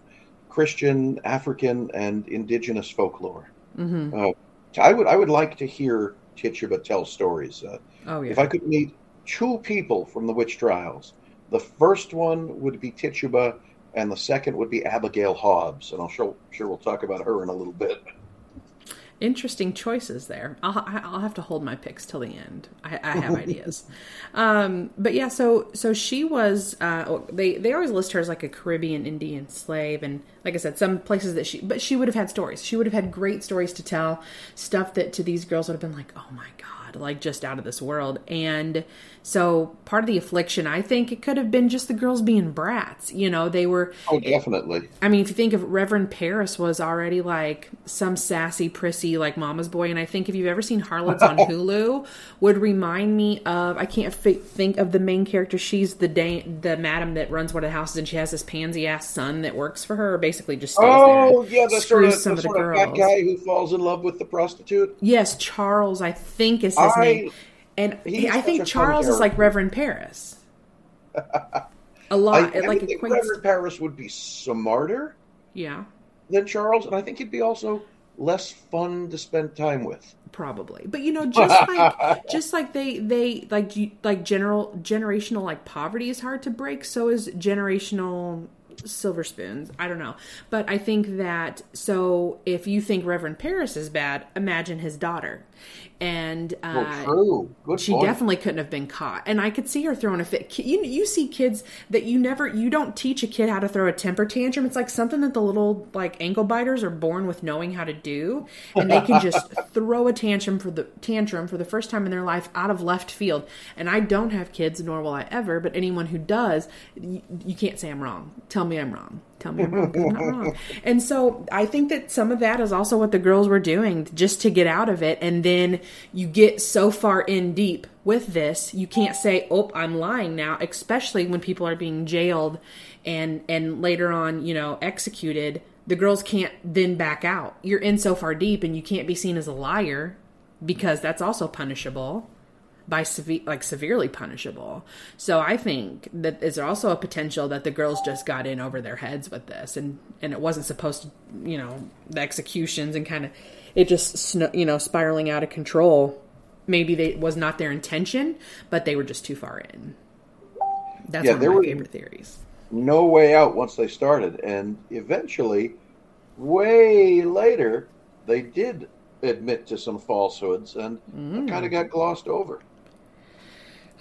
Christian, African, and indigenous folklore. Mhm. Uh, I would I would like to hear Tituba tell stories. Uh, Oh, yeah. If I could meet two people from the witch trials, the first one would be Tituba, and the second would be Abigail Hobbs. And I'll sure, sure we'll talk about her in a little bit. interesting choices there. I'll, I'll have to hold my picks till the end. I, I have [laughs] ideas, um, but yeah. So so she was. Uh, they they always list her as like a Caribbean Indian slave, and like I said, some places that she. But she would have had stories. She would have had great stories to tell. Stuff that to these girls would have been like, oh my god, like just out of this world. And so part of the affliction, I think, it could have been just the girls being brats. You know, they were. Oh, definitely. I mean, if you think of Reverend Parris was already like some sassy, prissy, like mama's boy, and I think if you've ever seen Harlots on [laughs] Hulu, would remind me of I can't fi- think of the main character. She's the da- the madam that runs one of the houses, and she has this pansy ass son that works for her, or basically just stays Oh, there, yeah, the sort of, some the of the sort of fat girls. guy who falls in love with the prostitute. Yes, Charles, I think is his I- name, and he's I think Charles is like. Reverend Parris. a lot, [laughs] I it like think. Reverend Parris would be smarter Yeah. than Charles, and I think he'd be also less fun to spend time with. probably but you know just [laughs] like just like they they like like general generational like poverty is hard to break so is generational silver spoons i don't know but i think that so if you think reverend parris is bad imagine his daughter and uh Well, she point. definitely couldn't have been caught. And i could see her throwing a fit. You, you see kids that you never you don't teach a kid how to throw a temper tantrum. It's like something that the little like ankle biters are born with knowing how to do. And they can just [laughs] throw a tantrum for the tantrum for the first time in their life out of left field. And i don't have kids nor will i ever but anyone who does you, you can't say i'm wrong. Tell me i'm wrong tell me I'm not wrong. And so I think that some of that is also what the girls were doing just to get out of it. And then you get so far in deep with this, you can't say, "Oh, I'm lying now," especially when people are being jailed and and later on, you know, executed. The girls can't then back out. You're in so far deep, and you can't be seen as a liar because that's also punishable by severe like severely punishable. So I think that is also a potential that the girls just got in over their heads with this and and it wasn't supposed to, you know, the executions and kind of it just you know spiraling out of control. Maybe they it was not their intention, but they were just too far in. That's Yeah, one there of my were- favorite theories. no way out once they started. And eventually, way later, they did admit to some falsehoods and Mm. kind of got glossed over.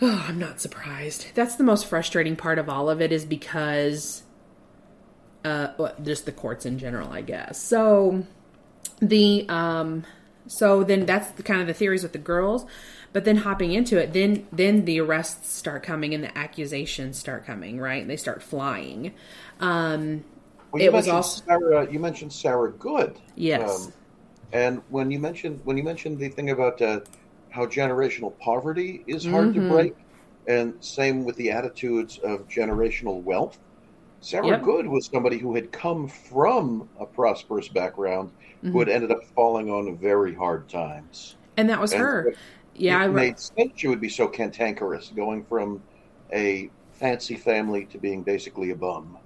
Oh, I'm not surprised. That's the most frustrating part of all of it is because uh well, just the courts in general, I guess. So the um so then that's the kind of the theories with the girls, but then hopping into it, then then the arrests start coming and the accusations start coming, right? They start flying. Um Well, it was also Sarah. You mentioned Sarah Good. Um, Yes. and when you mentioned when you mentioned the thing about uh, how generational poverty is hard to Mhm. break, and same with the attitudes of generational wealth. Sarah Yep. Good was somebody who had come from a prosperous background, who Mhm. had ended up falling on very hard times. and that was And her. Yeah, it I made sense she would be so cantankerous, going from a fancy family to being basically a bum.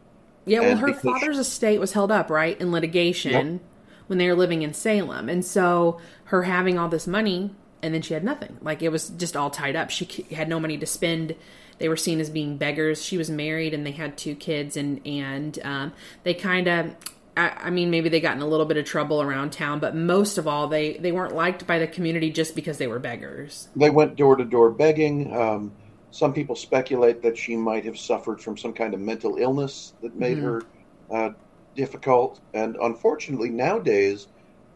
Yeah, well, And her because- father's estate was held up, right, in litigation when they were living in Salem. And so her having all this money and then she had nothing. Like it was just all tied up. She had no money to spend. They were seen as being beggars. She was married and they had two kids and and um, they kind of I, I mean maybe they got in a little bit of trouble around town, but most of all they they weren't liked by the community just because they were beggars. They went door to door begging. Um, some people speculate that she might have suffered from some kind of mental illness that made Mhm. her uh, difficult. And unfortunately, nowadays,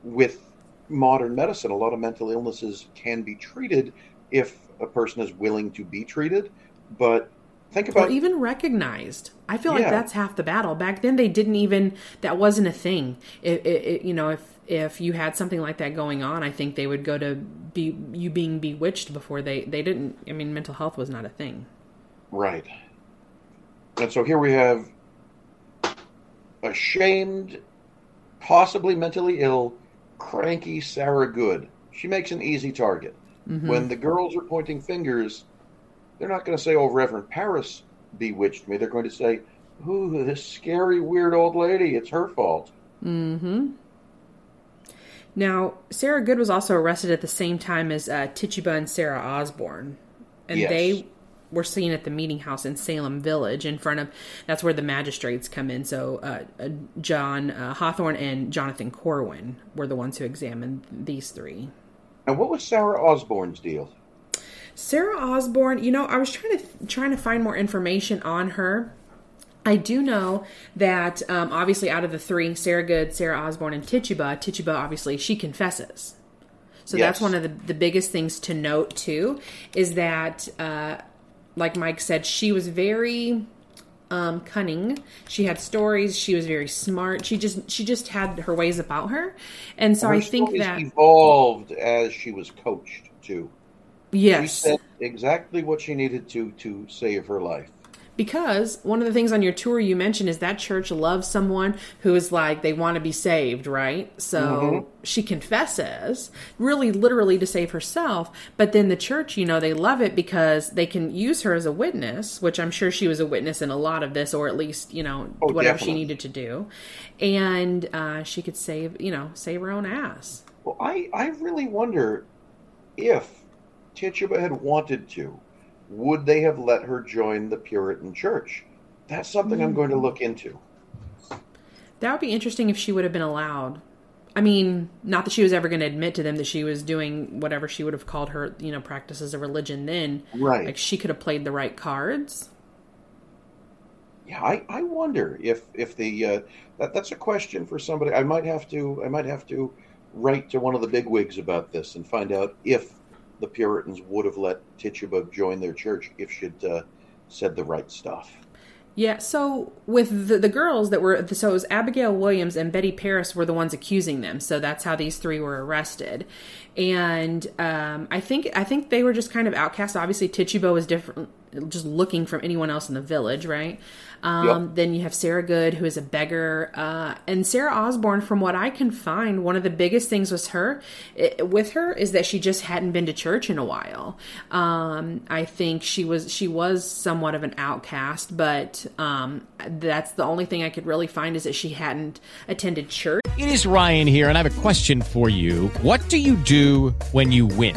with modern medicine, a lot of mental illnesses can be treated if a person is willing to be treated. But think or about even recognized. I feel like that's half the battle. Back then, they didn't even that wasn't a thing. It, it, it, you know, if if you had something like that going on, I think they would go to be you being bewitched before they they didn't. I mean, mental health was not a thing. Right. And so here we have ashamed, possibly mentally ill, cranky Sarah Good. She makes an easy target. Mhm. When the girls are pointing fingers, they're not going to say, Oh, Reverend Parris bewitched me. They're going to say, Ooh, this scary, weird old lady. It's her fault. Mm-hmm. Now, Sarah Good was also arrested at the same time as uh, Tituba and Sarah Osborne, and Yes. they were seen at the meeting house in Salem Village in front of. That's where the magistrates come in. So uh, uh, John uh, Hathorne and Jonathan Corwin were the ones who examined these three. And what was Sarah Osborne's deal? Sarah Osborne, you know, I was trying to trying to find more information on her. I do know that um, obviously out of the three, Sarah Good, Sarah Osborne, and Tituba, Tituba obviously she confesses. So that's one of the, the biggest things to note too, is that uh, like Mike said, she was very um, cunning. She had stories. She was very smart. She just she just had her ways about her, and so Her I think that evolved as she was coached too. She yes, said exactly what she needed to to save her life. Because one of the things on your tour you mentioned is that church loves someone who is like they want to be saved, right? So Mhm. she confesses, really literally to save herself. But then the church, you know, they love it because they can use her as a witness, which I'm sure she was a witness in a lot of this, or at least, you know, Oh, whatever definitely. she needed to do. And uh, she could save, you know, save her own ass. Well, I, I really wonder if Tituba had wanted to, would they have let her join the Puritan Church? That's something I'm going to look into. That would be interesting if she would have been allowed. I mean, not that she was ever going to admit to them that she was doing whatever she would have called her, you know, practices of religion then. Right. Like she could have played the right cards. Yeah, I, I wonder if if the uh, that that's a question for somebody. I might have to I might have to write to one of the bigwigs about this and find out if the Puritans would have let Tituba join their church if she'd uh, said the right stuff. Yeah, so with the, the girls that were, so it was Abigail Williams and Betty Parris were the ones accusing them. So that's how these three were arrested. And um, I think I think they were just kind of outcast. Obviously, Tituba was different, just looking from anyone else in the village, right? Um, Yep. Then you have Sarah Good, who is a beggar, uh, and Sarah Osborne. From what I can find, one of the biggest things was her i with her is that she just hadn't been to church in a while. Um, I think she was she was somewhat of an outcast, but um, that's the only thing I could really find is that she hadn't attended church. It is Ryan here, and I have a question for you. What do you do when you win?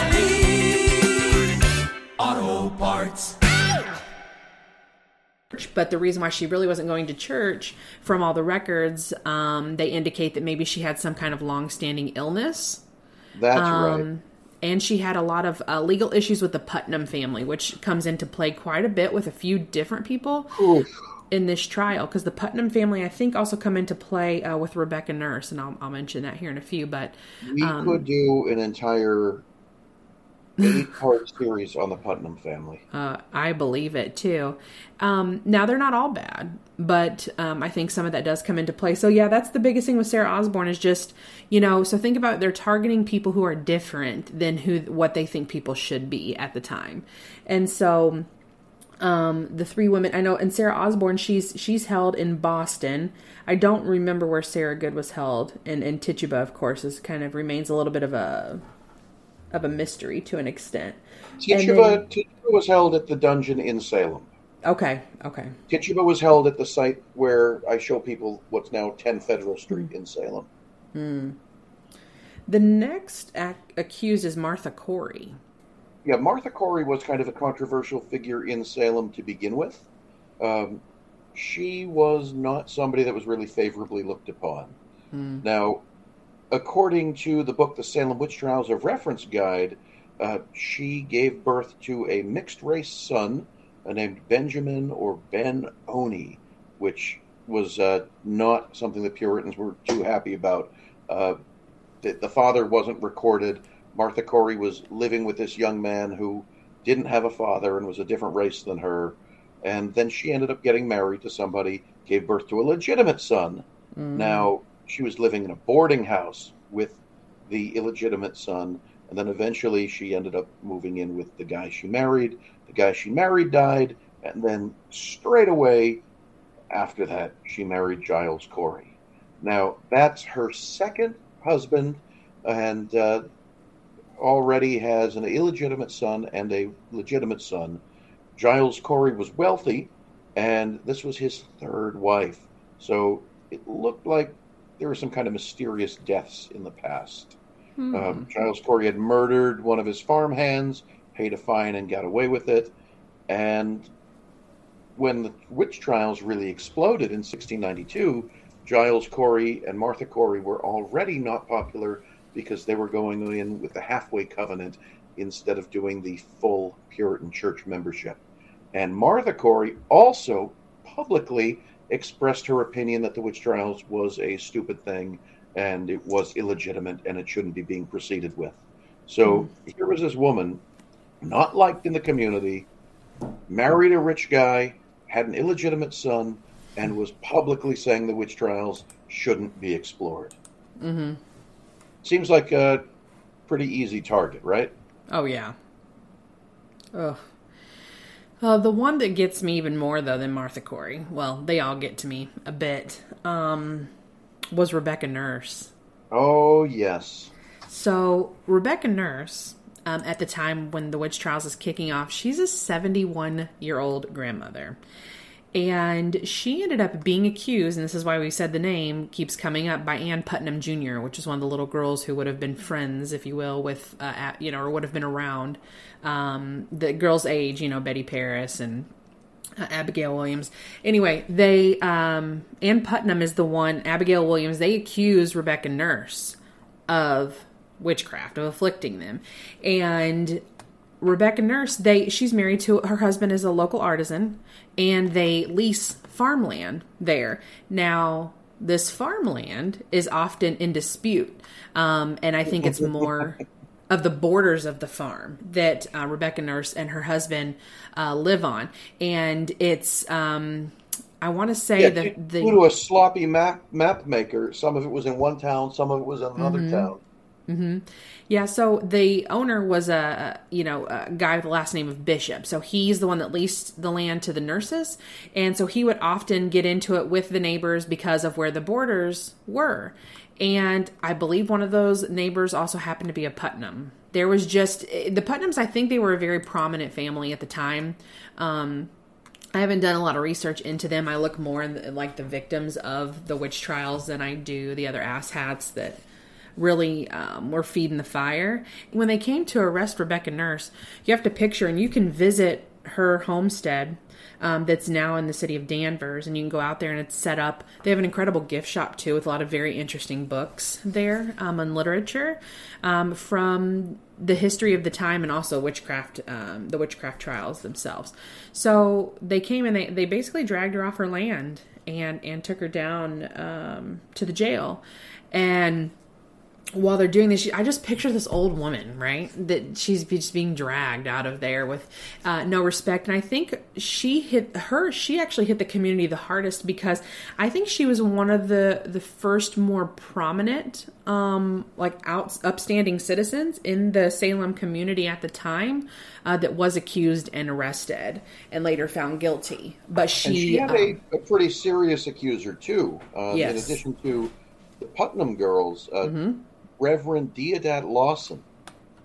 But the reason why she really wasn't going to church, from all the records, um, they indicate that maybe she had some kind of long-standing illness. That's Um, right. And she had a lot of uh, legal issues with the Putnam family, which comes into play quite a bit with a few different people in this trial. Because the Putnam family, I think, also come into play uh, with Rebecca Nurse, and I'll, I'll mention that here in a few. But We um, could do an entire eight-part series on the Putnam family. Uh, I believe it too. Um, now they're not all bad, but um, I think some of that does come into play. So yeah, that's the biggest thing with Sarah Osborne is just you know. So think about they're targeting people who are different than who what they think people should be at the time, and so um, the three women I know, and Sarah Osborne, she's she's held in Boston. I don't remember where Sarah Good was held, and and Tituba, of course, is kind of remains a little bit of a of a mystery to an extent. Tituba, then- Tituba was held at the dungeon in Salem. okay, okay. Tituba was held at the site where I show people what's now 10 Federal Street in Salem. Hmm. The next ac- accused is Martha Corey. Yeah, Martha Corey was kind of a controversial figure in Salem to begin with. Um, she was not somebody that was really favorably looked upon. Now, according to the book, The Salem Witch Trials of Reference Guide, uh, she gave birth to a mixed race son uh, named Benjamin or Ben Oni, which was uh, not something the Puritans were too happy about. Uh, the, the father wasn't recorded. Martha Corey was living with this young man who didn't have a father and was a different race than her. And then she ended up getting married to somebody, gave birth to a legitimate son. Mm. Now, she was living in a boarding house with the illegitimate son. And then eventually she ended up moving in with the guy she married. The guy she married died. And then straight away after that, she married Giles Corey. Now, that's her second husband and uh, already has an illegitimate son and a legitimate son. Giles Corey was wealthy, and this was his third wife. So it looked like there were some kind of mysterious deaths in the past. Hmm. Um, Giles Corey had murdered one of his farm hands, paid a fine, and got away with it. And when the witch trials really exploded in 1692, Giles Corey and Martha Corey were already not popular because they were going in with the halfway covenant instead of doing the full Puritan church membership. And Martha Corey also publicly expressed her opinion that the witch trials was a stupid thing and it was illegitimate and it shouldn't be being proceeded with. So here was this woman, not liked in the community, married a rich guy, had an illegitimate son, and was publicly saying the witch trials shouldn't be explored. Mm-hmm. Seems like a pretty easy target, right? Oh yeah. Ugh. Uh, the one that gets me even more though than Martha Corey, well, they all get to me a bit, um, was Rebecca Nurse. Oh, yes. So Rebecca Nurse, um, at the time when the witch trials is kicking off, she's a 71 year old grandmother. And she ended up being accused, and this is why we said the name keeps coming up by Ann Putnam Jr., which is one of the little girls who would have been friends, if you will, with, uh, at, you know, or would have been around um, the girl's age, you know, Betty Parris and uh, Abigail Williams. Anyway, they, um, Ann Putnam is the one, Abigail Williams, they accused Rebecca Nurse of witchcraft, of afflicting them. And Rebecca Nurse, they she's married to her husband is a local artisan and they lease farmland there. Now, this farmland is often in dispute. Um, and I think it's [laughs] more of the borders of the farm that uh, Rebecca Nurse and her husband uh, live on. And it's, um, I want to say Yeah, that the. due to a sloppy map map maker, some of it was in one town, some of it was in another Mhm. town. Hmm Yeah, so the owner was a you know a guy with the last name of Bishop. So he's the one that leased the land to the nurses, and so he would often get into it with the neighbors because of where the borders were. And I believe one of those neighbors also happened to be a Putnam. There was just the Putnams. I think they were a very prominent family at the time. Um, I haven't done a lot of research into them. I look more in the, like the victims of the witch trials than I do the other asshats that really um, were feeding the fire. When they came to arrest Rebecca Nurse, you have to picture, and you can visit her homestead um, that's now in the city of Danvers, and you can go out there and it's set up. They have an incredible gift shop too, with a lot of very interesting books there um, on literature um, from the history of the time and also witchcraft, um, the witchcraft trials themselves. So they came and they, they basically dragged her off her land and and took her down um, to the jail, and while they're doing this, I just picture this old woman, right? That she's just being dragged out of there with uh, no respect. And I think she hit her. She actually hit the community the hardest because I think she was one of the the first more prominent, um, like out upstanding citizens in the Salem community at the time uh, that was accused and arrested and later found guilty. But she, and she had um, a, a pretty serious accuser too. Um, In addition to the Putnam girls, uh, Mm-hmm. Reverend Deodat Lawson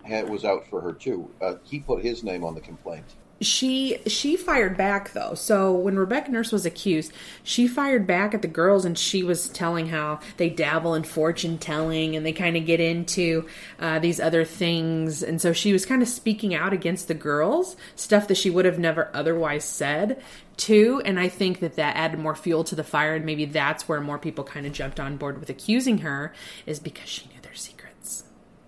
had, was out for her too. Uh, he put his name on the complaint. she she fired back though so when rebecca nurse was accused she fired back at the girls and she was telling how they dabble in fortune telling and they kind of get into uh, these other things and so she was kind of speaking out against the girls stuff that she would have never otherwise said too and i think that that added more fuel to the fire and maybe that's where more people kind of jumped on board with accusing her is because she knew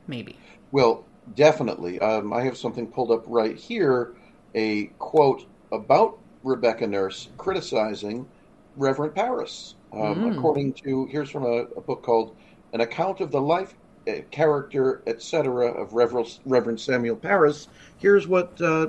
maybe Well, definitely. Um, I have something pulled up right here a quote about Rebecca Nurse criticizing Reverend Parris. Um, Mm. According to, here's from a, a book called An Account of the Life, uh, Character, etc. of Reverend, Reverend Samuel Parris. Here's what uh,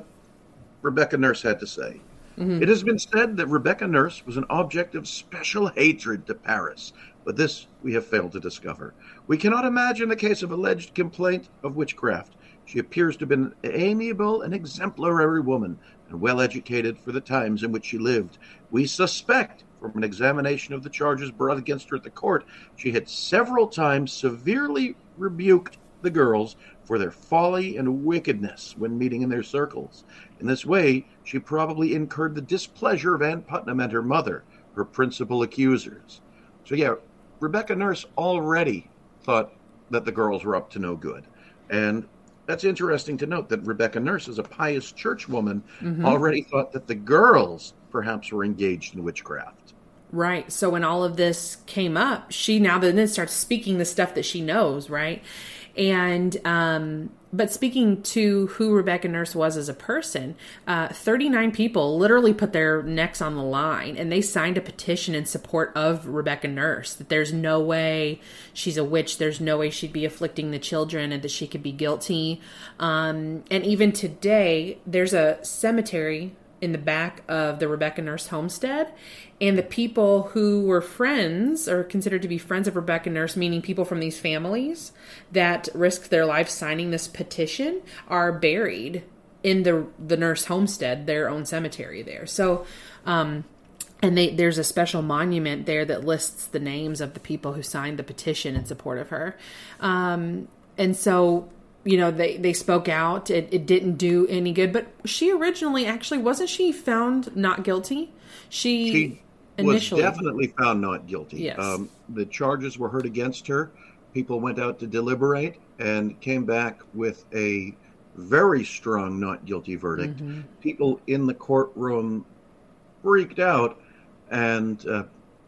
Rebecca Nurse had to say. Mhm. It has been said that Rebecca Nurse was an object of special hatred to Parris, but this we have failed to discover. We cannot imagine the case of alleged complaint of witchcraft. She appears to have been an amiable and exemplary woman, and well educated for the times in which she lived. We suspect, from an examination of the charges brought against her at the court, she had several times severely rebuked the girls for their folly and wickedness when meeting in their circles. In this way, she probably incurred the displeasure of Ann Putnam and her mother, her principal accusers. So, yeah, Rebecca Nurse already thought that the girls were up to no good. And that's interesting to note that Rebecca Nurse, as a pious churchwoman, Mhm. already thought that the girls perhaps were engaged in witchcraft. Right. So when all of this came up, she now then starts speaking the stuff that she knows, right? And um but speaking to who Rebecca Nurse was as a person, uh, 39 people literally put their necks on the line and they signed a petition in support of Rebecca Nurse that there's no way she's a witch, there's no way she'd be afflicting the children and that she could be guilty. Um, and even today, there's a cemetery in the back of the Rebecca Nurse homestead. And the people who were friends or considered to be friends of Rebecca Nurse, meaning people from these families that risked their lives signing this petition, are buried in the the Nurse homestead, their own cemetery there. So, um, and they, there's a special monument there that lists the names of the people who signed the petition in support of her. Um, and so, you know, they, they spoke out. It, it didn't do any good. But she originally, actually, wasn't she found not guilty? She, She initially. was definitely found not guilty. Yes. Um, the charges were heard against her. People went out to deliberate and came back with a very strong not guilty verdict. Mhm. People in the courtroom freaked out, and uh,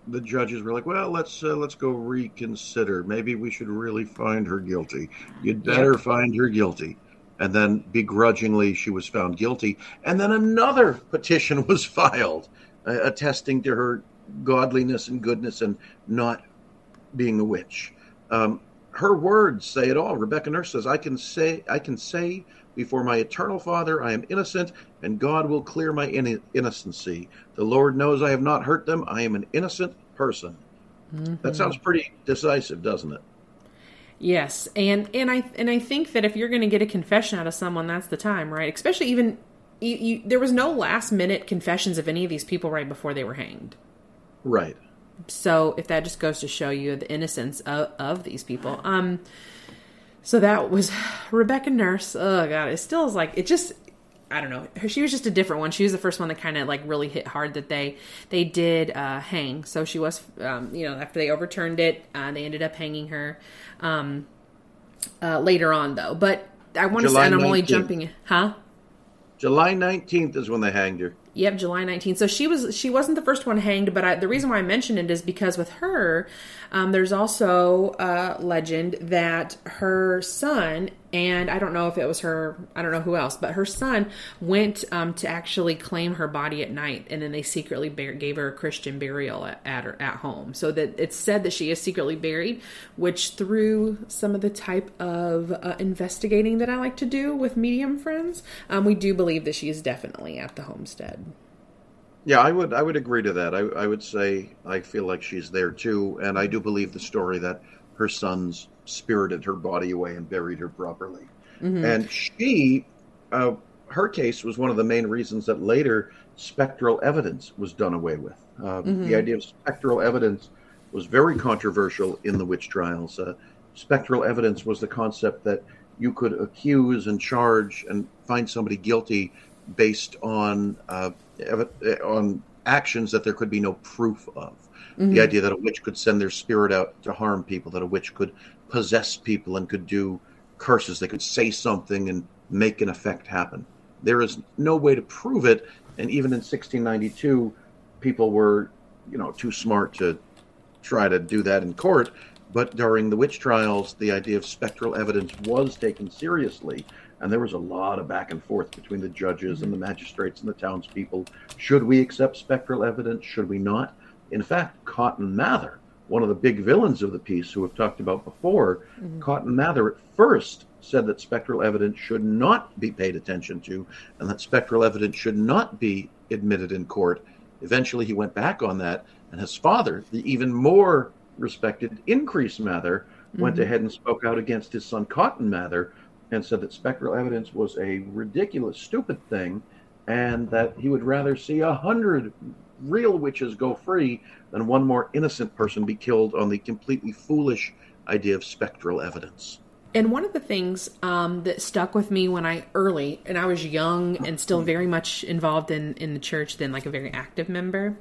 the judges were like, "Well, let's uh, let's go reconsider. Maybe we should really find her guilty. You'd better Yep. find her guilty." And then begrudgingly, she was found guilty. And then another petition [laughs] was filed attesting to her godliness and goodness and not being a witch. Um, her words say it all. Rebecca Nurse says, "I can say, I can say before my eternal Father, I am innocent, and God will clear my in- innocency. The Lord knows I have not hurt them. I am an innocent person." Mm-hmm. That sounds pretty decisive, doesn't it? Yes, and and I and I think that if you're going to get a confession out of someone, that's the time, right? Especially even you, you, there was no last minute confessions of any of these people right before they were hanged. Right. So if that just goes to show you the innocence of, of these people, um, so that was [sighs] Rebecca Nurse. Oh god, it still is like it just. I don't know. She was just a different one. She was the first one that kind of like really hit hard that they they did uh, hang. So she was, um, you know, after they overturned it, uh, they ended up hanging her um, uh, later on though. But I want to say, I'm only jumping, huh? July 19th is when they hanged her. Yep, July 19th. So she was she wasn't the first one hanged, but I, the reason why I mentioned it is because with her, um, there's also a legend that her son and I don't know if it was her, I don't know who else, but her son went um, to actually claim her body at night, and then they secretly bur- gave her a Christian burial at, at her at home. So that it's said that she is secretly buried, which through some of the type of uh, investigating that I like to do with medium friends, um, we do believe that she is definitely at the homestead. Yeah, I would I would agree to that. I, I would say I feel like she's there too, and I do believe the story that her sons spirited her body away and buried her properly. Mhm. And she, uh, her case was one of the main reasons that later spectral evidence was done away with. Uh, Mhm. The idea of spectral evidence was very controversial in the witch trials. Uh, spectral evidence was the concept that you could accuse and charge and find somebody guilty based on uh, on actions that there could be no proof of. Mhm. The idea that a witch could send their spirit out to harm people, that a witch could possess people and could do curses, they could say something and make an effect happen. There is no way to prove it, and even in 1692, people were, you know, too smart to try to do that in court. But during the witch trials, the idea of spectral evidence was taken seriously, and there was a lot of back and forth between the judges and the magistrates and the townspeople. Should we accept spectral evidence? Should we not? In fact, Cotton Mather, one of the big villains of the piece, who we've talked about before, Cotton Mather at first said that spectral evidence should not be paid attention to, and that spectral evidence should not be admitted in court. Eventually, he went back on that, and his father, the even more respected Increase Mather, went Mhm. ahead and spoke out against his son Cotton Mather and said that spectral evidence was a ridiculous, stupid thing, and that he would rather see a hundred real witches go free than one more innocent person be killed on the completely foolish idea of spectral evidence. And one of the things um, that stuck with me when I early, and I was young and still very much involved in in the church, then like a very active member.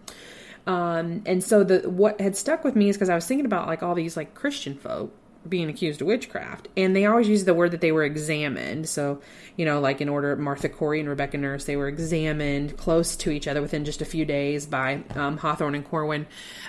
Um, and so the what had stuck with me is because I was thinking about like all these like Christian folk being accused of witchcraft, and they always use the word that they were examined. So you know, like in order, Martha Corey and Rebecca Nurse, they were examined close to each other within just a few days by um, Hathorne and Corwin.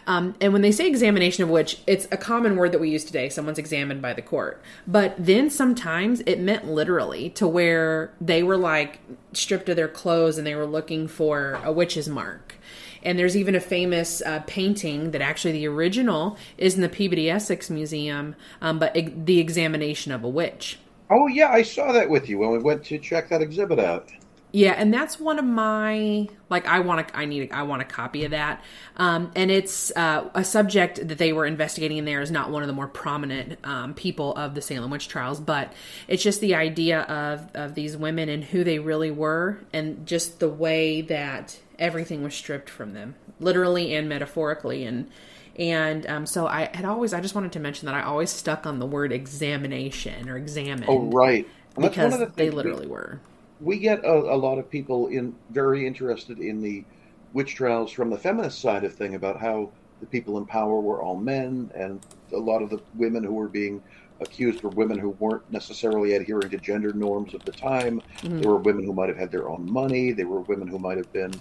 Um, and when they say examination of which, it's a common word that we use today. Someone's examined by the court. But then sometimes it meant literally to where they were like stripped of their clothes and they were looking for a witch's mark. And there's even a famous uh, painting that actually the original is in the Peabody Essex Museum, um, but the examination of a witch. Oh yeah, I saw that with you when we went to check that exhibit out. Yeah, and that's one of my like I want to I need I want a copy of that. Um, and it's uh, a subject that they were investigating in there is not one of the more prominent um, people of the Salem witch trials, but it's just the idea of of these women and who they really were, and just the way that everything was stripped from them, literally and metaphorically, and and um, so I had always I just wanted to mention that I always stuck on the word examination or examine. Oh right, And because the they things we- literally were. we get a, a lot of people in very interested in the witch trials from the feminist side of thing about how the people in power were all men and a lot of the women who were being accused were women who weren't necessarily adhering to gender norms of the time Mhm. there were women who might have had their own money there were women who might have been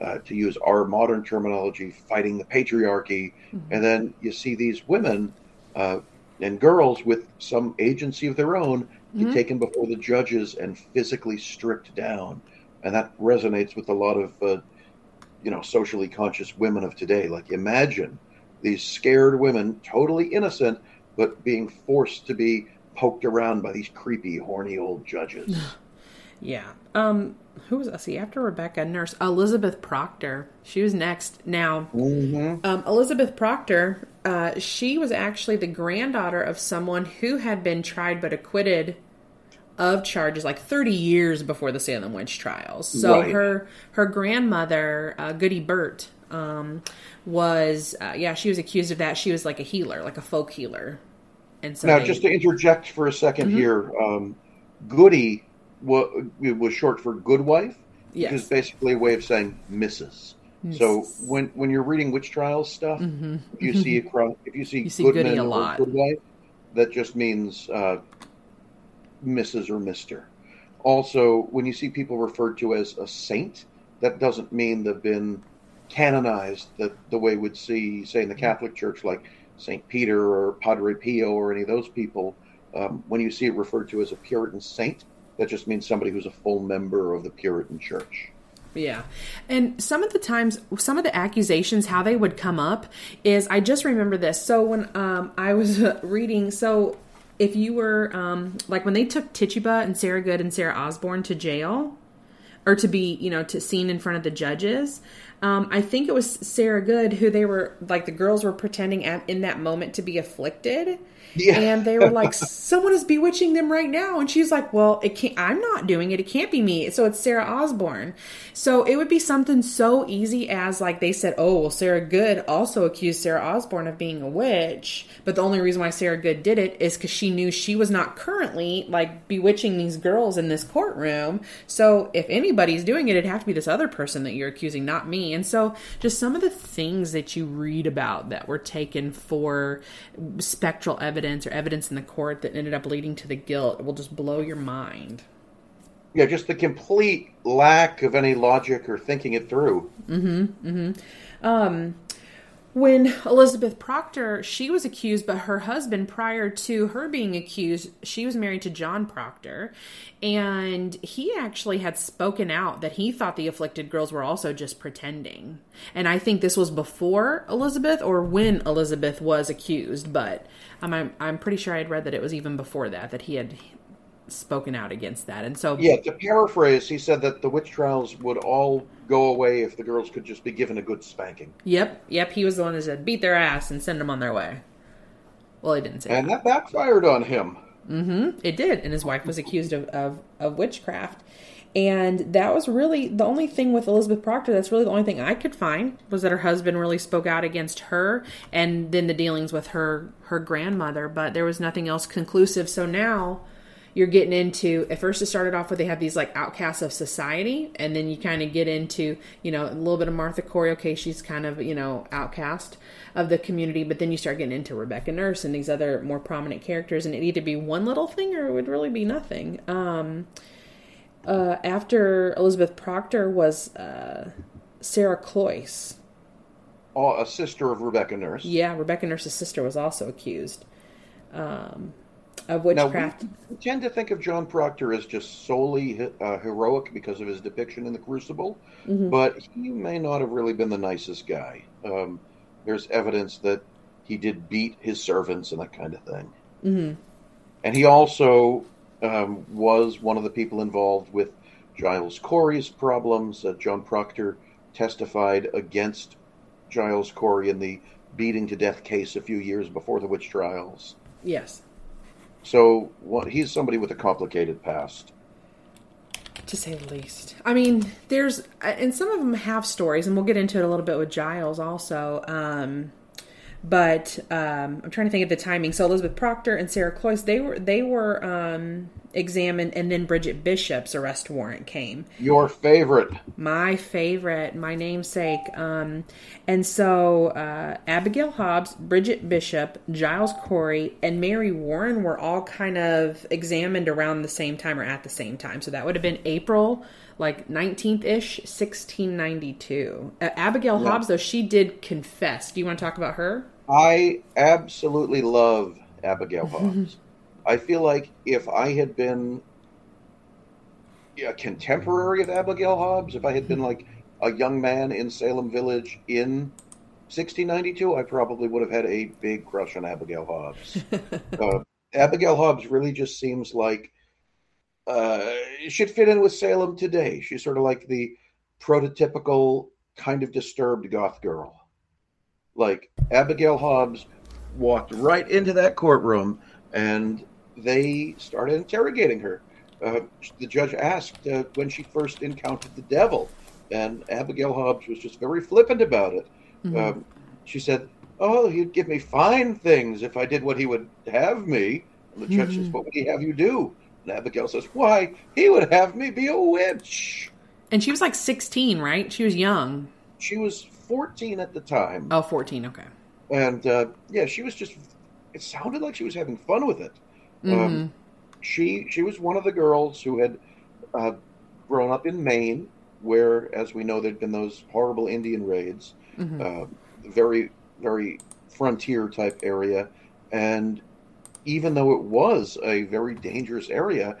uh, to use our modern terminology fighting the patriarchy and then you see these women uh, and girls with some agency of their own get Mhm. taken before the judges and physically stripped down, and that resonates with a lot of uh, you know socially conscious women of today. Like imagine these scared women, totally innocent, but being forced to be poked around by these creepy, horny old judges. [sighs] Yeah. Um, who was, let's see, after Rebecca Nurse, Elizabeth Proctor. She was next. Now, Mm-hmm. um, Elizabeth Proctor, uh, she was actually the granddaughter of someone who had been tried but acquitted of charges like 30 years before the Salem witch trials. So Right. her her grandmother, uh, Goody Burt, um, was uh, yeah, she was accused of that. She was like a healer, like a folk healer. And so now, they- just to interject for a 2nd Mhm. here, um, Goody was short for good wife, Yes. which is basically a way of saying Mrs. So when when you're reading witch trials stuff, Mhm. if you see a [laughs] if you see, You see Goodman a or lot. good wife, that just means uh, Mrs. or Mister. Also, when you see people referred to as a saint, that doesn't mean they've been canonized that the way we'd see, say, in the Catholic Church, like Saint Peter or Padre Pio or any of those people. Um, when you see it referred to as a Puritan saint, that just means somebody who's a full member of the Puritan Church. Yeah. And some of the times, some of the accusations, how they would come up is I just remember this. So when um, I was [laughs] reading, so if you were, um, like when they took Tituba and Sarah Good and Sarah Osborne to jail, or to be, you know, to seen in front of the judges. Um, I think it was Sarah Good who they were like the girls were pretending at, in that moment to be afflicted. Yeah. And they were like, someone is bewitching them right now. And she's like, well, it can't, I'm not doing it. It can't be me. So it's Sarah Osborne. So it would be something so easy as like they said, oh, well, Sarah Good also accused Sarah Osborne of being a witch. But the only reason why Sarah Good did it is because she knew she was not currently like bewitching these girls in this courtroom. So if anybody's doing it, it'd have to be this other person that you're accusing, not me. And so just some of the things that you read about that were taken for spectral evidence or evidence in the court that ended up leading to the guilt will just blow your mind. Yeah, just the complete lack of any logic or thinking it through. Mm-hmm. Mm-hmm. Um, when Elizabeth Proctor, she was accused, but her husband, prior to her being accused, she was married to John Proctor, and he actually had spoken out that he thought the afflicted girls were also just pretending. And I think this was before Elizabeth or when Elizabeth was accused, but I'm I'm pretty sure I had read that it was even before that that he had spoken out against that. And so Yeah, to paraphrase, he said that the witch trials would all go away if the girls could just be given a good spanking. Yep, yep. He was the one that said beat their ass and send them on their way. Well, he didn't say And that. that backfired on him. Mm-hmm. It did, and his wife was accused of, of of witchcraft. And that was really the only thing with Elizabeth Proctor. That's really the only thing I could find was that her husband really spoke out against her, and then the dealings with her her grandmother. But there was nothing else conclusive. So now you're getting into at first it started off with they have these like outcasts of society and then you kind of get into you know a little bit of martha corey okay she's kind of you know outcast of the community but then you start getting into rebecca nurse and these other more prominent characters and it'd either be one little thing or it would really be nothing. Um uh after elizabeth proctor was uh sarah cloyce. Oh, a sister of Rebecca Nurse. yeah rebecca nurse's sister was also accused. Um of Now, witchcraft we, we tend to think of John Proctor as just solely uh, heroic because of his depiction in The Crucible, Mhm. but he may not have really been the nicest guy. Um, there's evidence that he did beat his servants and that kind of thing. hmm And he also um, was one of the people involved with Giles Corey's problems. Uh, John Proctor testified against Giles Corey in the beating to death case a few years before the witch trials. yes So well, he's somebody with a complicated past. to say the least. I mean, there's and some of them have stories, and we'll get into it a little bit with Giles also. Um, but um, I'm trying to think of the timing. So Elizabeth Proctor and Sarah Cloyce, they were they were um, examined, and then Bridget Bishop's arrest warrant came. Your favorite. My favorite, my namesake. Um, and so uh, Abigail Hobbs, Bridget Bishop, Giles Corey, and Mary Warren were all kind of examined around the same time or at the same time. So that would have been April, like 19th ish, 1692. Uh, Abigail Yeah. Hobbs, though, she did confess. Do you want to talk about her? I absolutely love Abigail [laughs] Hobbs. I feel like if I had been a contemporary of Abigail Hobbs, if I had been like a young man in Salem Village in 1692, I probably would have had a big crush on Abigail Hobbs. [laughs] uh, Abigail Hobbs really just seems like uh, she'd fit in with Salem today. She's sort of like the prototypical kind of disturbed goth girl. Like Abigail Hobbs walked right into that courtroom and they started interrogating her. Uh, the judge asked uh, when she first encountered the devil, and Abigail Hobbs was just very flippant about it. Mm-hmm. Um, she said, "Oh, he'd give me fine things if I did what he would have me." And the judge says, Mhm. "What would he have you do?" And Abigail says, "Why, he would have me be a witch." And she was like 16, right? She was young. She was 14 at the time. Oh, 14, okay. and uh, yeah, she was just. It sounded like she was having fun with it. Mhm. Um, she she was one of the girls who had uh, grown up in Maine, where, as we know, there'd been those horrible Indian raids, Mhm. uh, very very frontier type area, and even though it was a very dangerous area,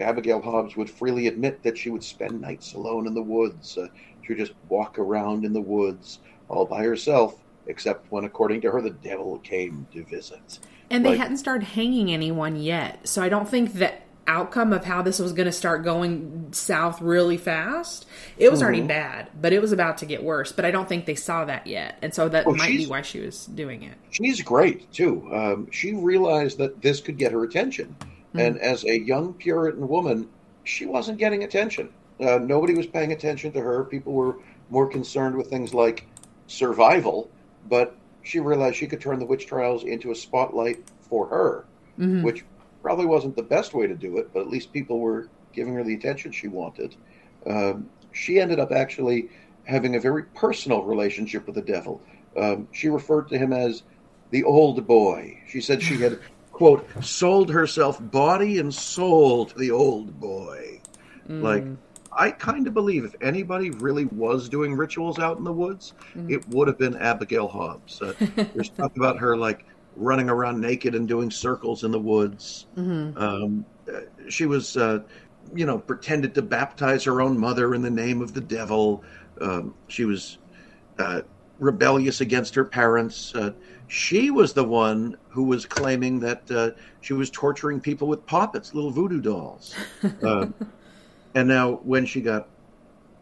Abigail Hobbs would freely admit that she would spend nights alone in the woods. Uh, she would just walk around in the woods all by herself, except when, according to her, the devil came to visit. And they Like- hadn't started hanging anyone yet. So I don't think the outcome of how this was going to start going south really fast, it was already Mhm. bad, but it was about to get worse. But I don't think they saw that yet. And so that Well, might be why she was doing it. She's great too. Um, she realized that this could get her attention, Mhm. and as a young Puritan woman, she wasn't getting attention. Uh, nobody was paying attention to her. People were more concerned with things like survival, but she realized she could turn the witch trials into a spotlight for her, Mhm. which probably wasn't the best way to do it, but at least people were giving her the attention she wanted. Um, she ended up actually having a very personal relationship with the devil. Um, she referred to him as the old boy. She said she had, [laughs] quote, sold herself body and soul to the old boy. Like, I kind of believe if anybody really was doing rituals out in the woods, Mhm. it would have been Abigail Hobbs. Uh, [laughs] there's stuff about her like running around naked and doing circles in the woods. Mhm. Um, uh, she was, uh, you know, pretended to baptize her own mother in the name of the devil. Um, she was uh, rebellious against her parents. Uh, she was the one who was claiming that uh, she was torturing people with poppets, little voodoo dolls. [laughs] And now, when she got,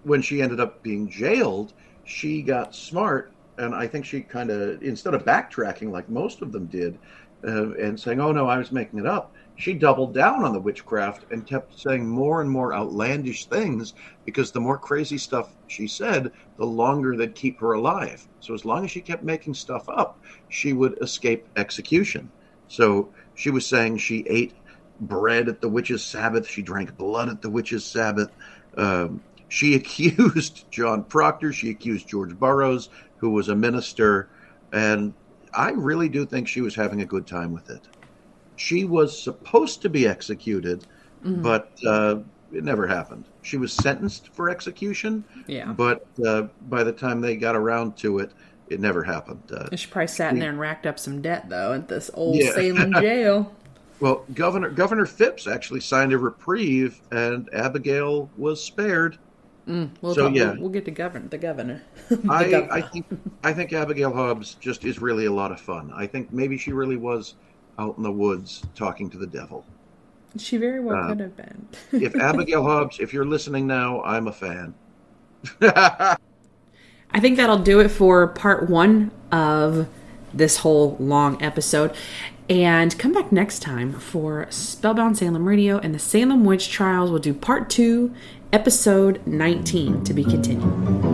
when she ended up being jailed, she got smart, and I think she kind of, instead of backtracking like most of them did, uh, and saying, "Oh no, I was making it up," she doubled down on the witchcraft and kept saying more and more outlandish things because the more crazy stuff she said, the longer they'd keep her alive. So as long as she kept making stuff up, she would escape execution. So she was saying she ate bread at the witch's Sabbath, she drank blood at the witch's Sabbath. Um, she [laughs] accused John Proctor, she accused George Burroughs, who was a minister, and I really do think she was having a good time with it. She was supposed to be executed, Mhm. but uh, it never happened. She was sentenced for execution, Yeah. but uh, by the time they got around to it, it never happened. Uh, She probably sat in there and racked up some debt, though, at this old Yeah. Salem [laughs] jail. Well, Governor Governor Phips actually signed a reprieve, and Abigail was spared. Mm, we'll, So, talk, yeah. we'll, we'll get to govern the governor. [laughs] The I, gov- I think I think Abigail Hobbs just is really a lot of fun. I think maybe she really was out in the woods talking to the devil. she very well uh, could have been. If [laughs] Abigail Hobbs, if you're listening now, I'm a fan. [laughs] I think that'll do it for part one of this whole long episode. And come back next time for Spellbound Salem Radio and the Salem Witch Trials. We'll do part two, episode 19 to be continued.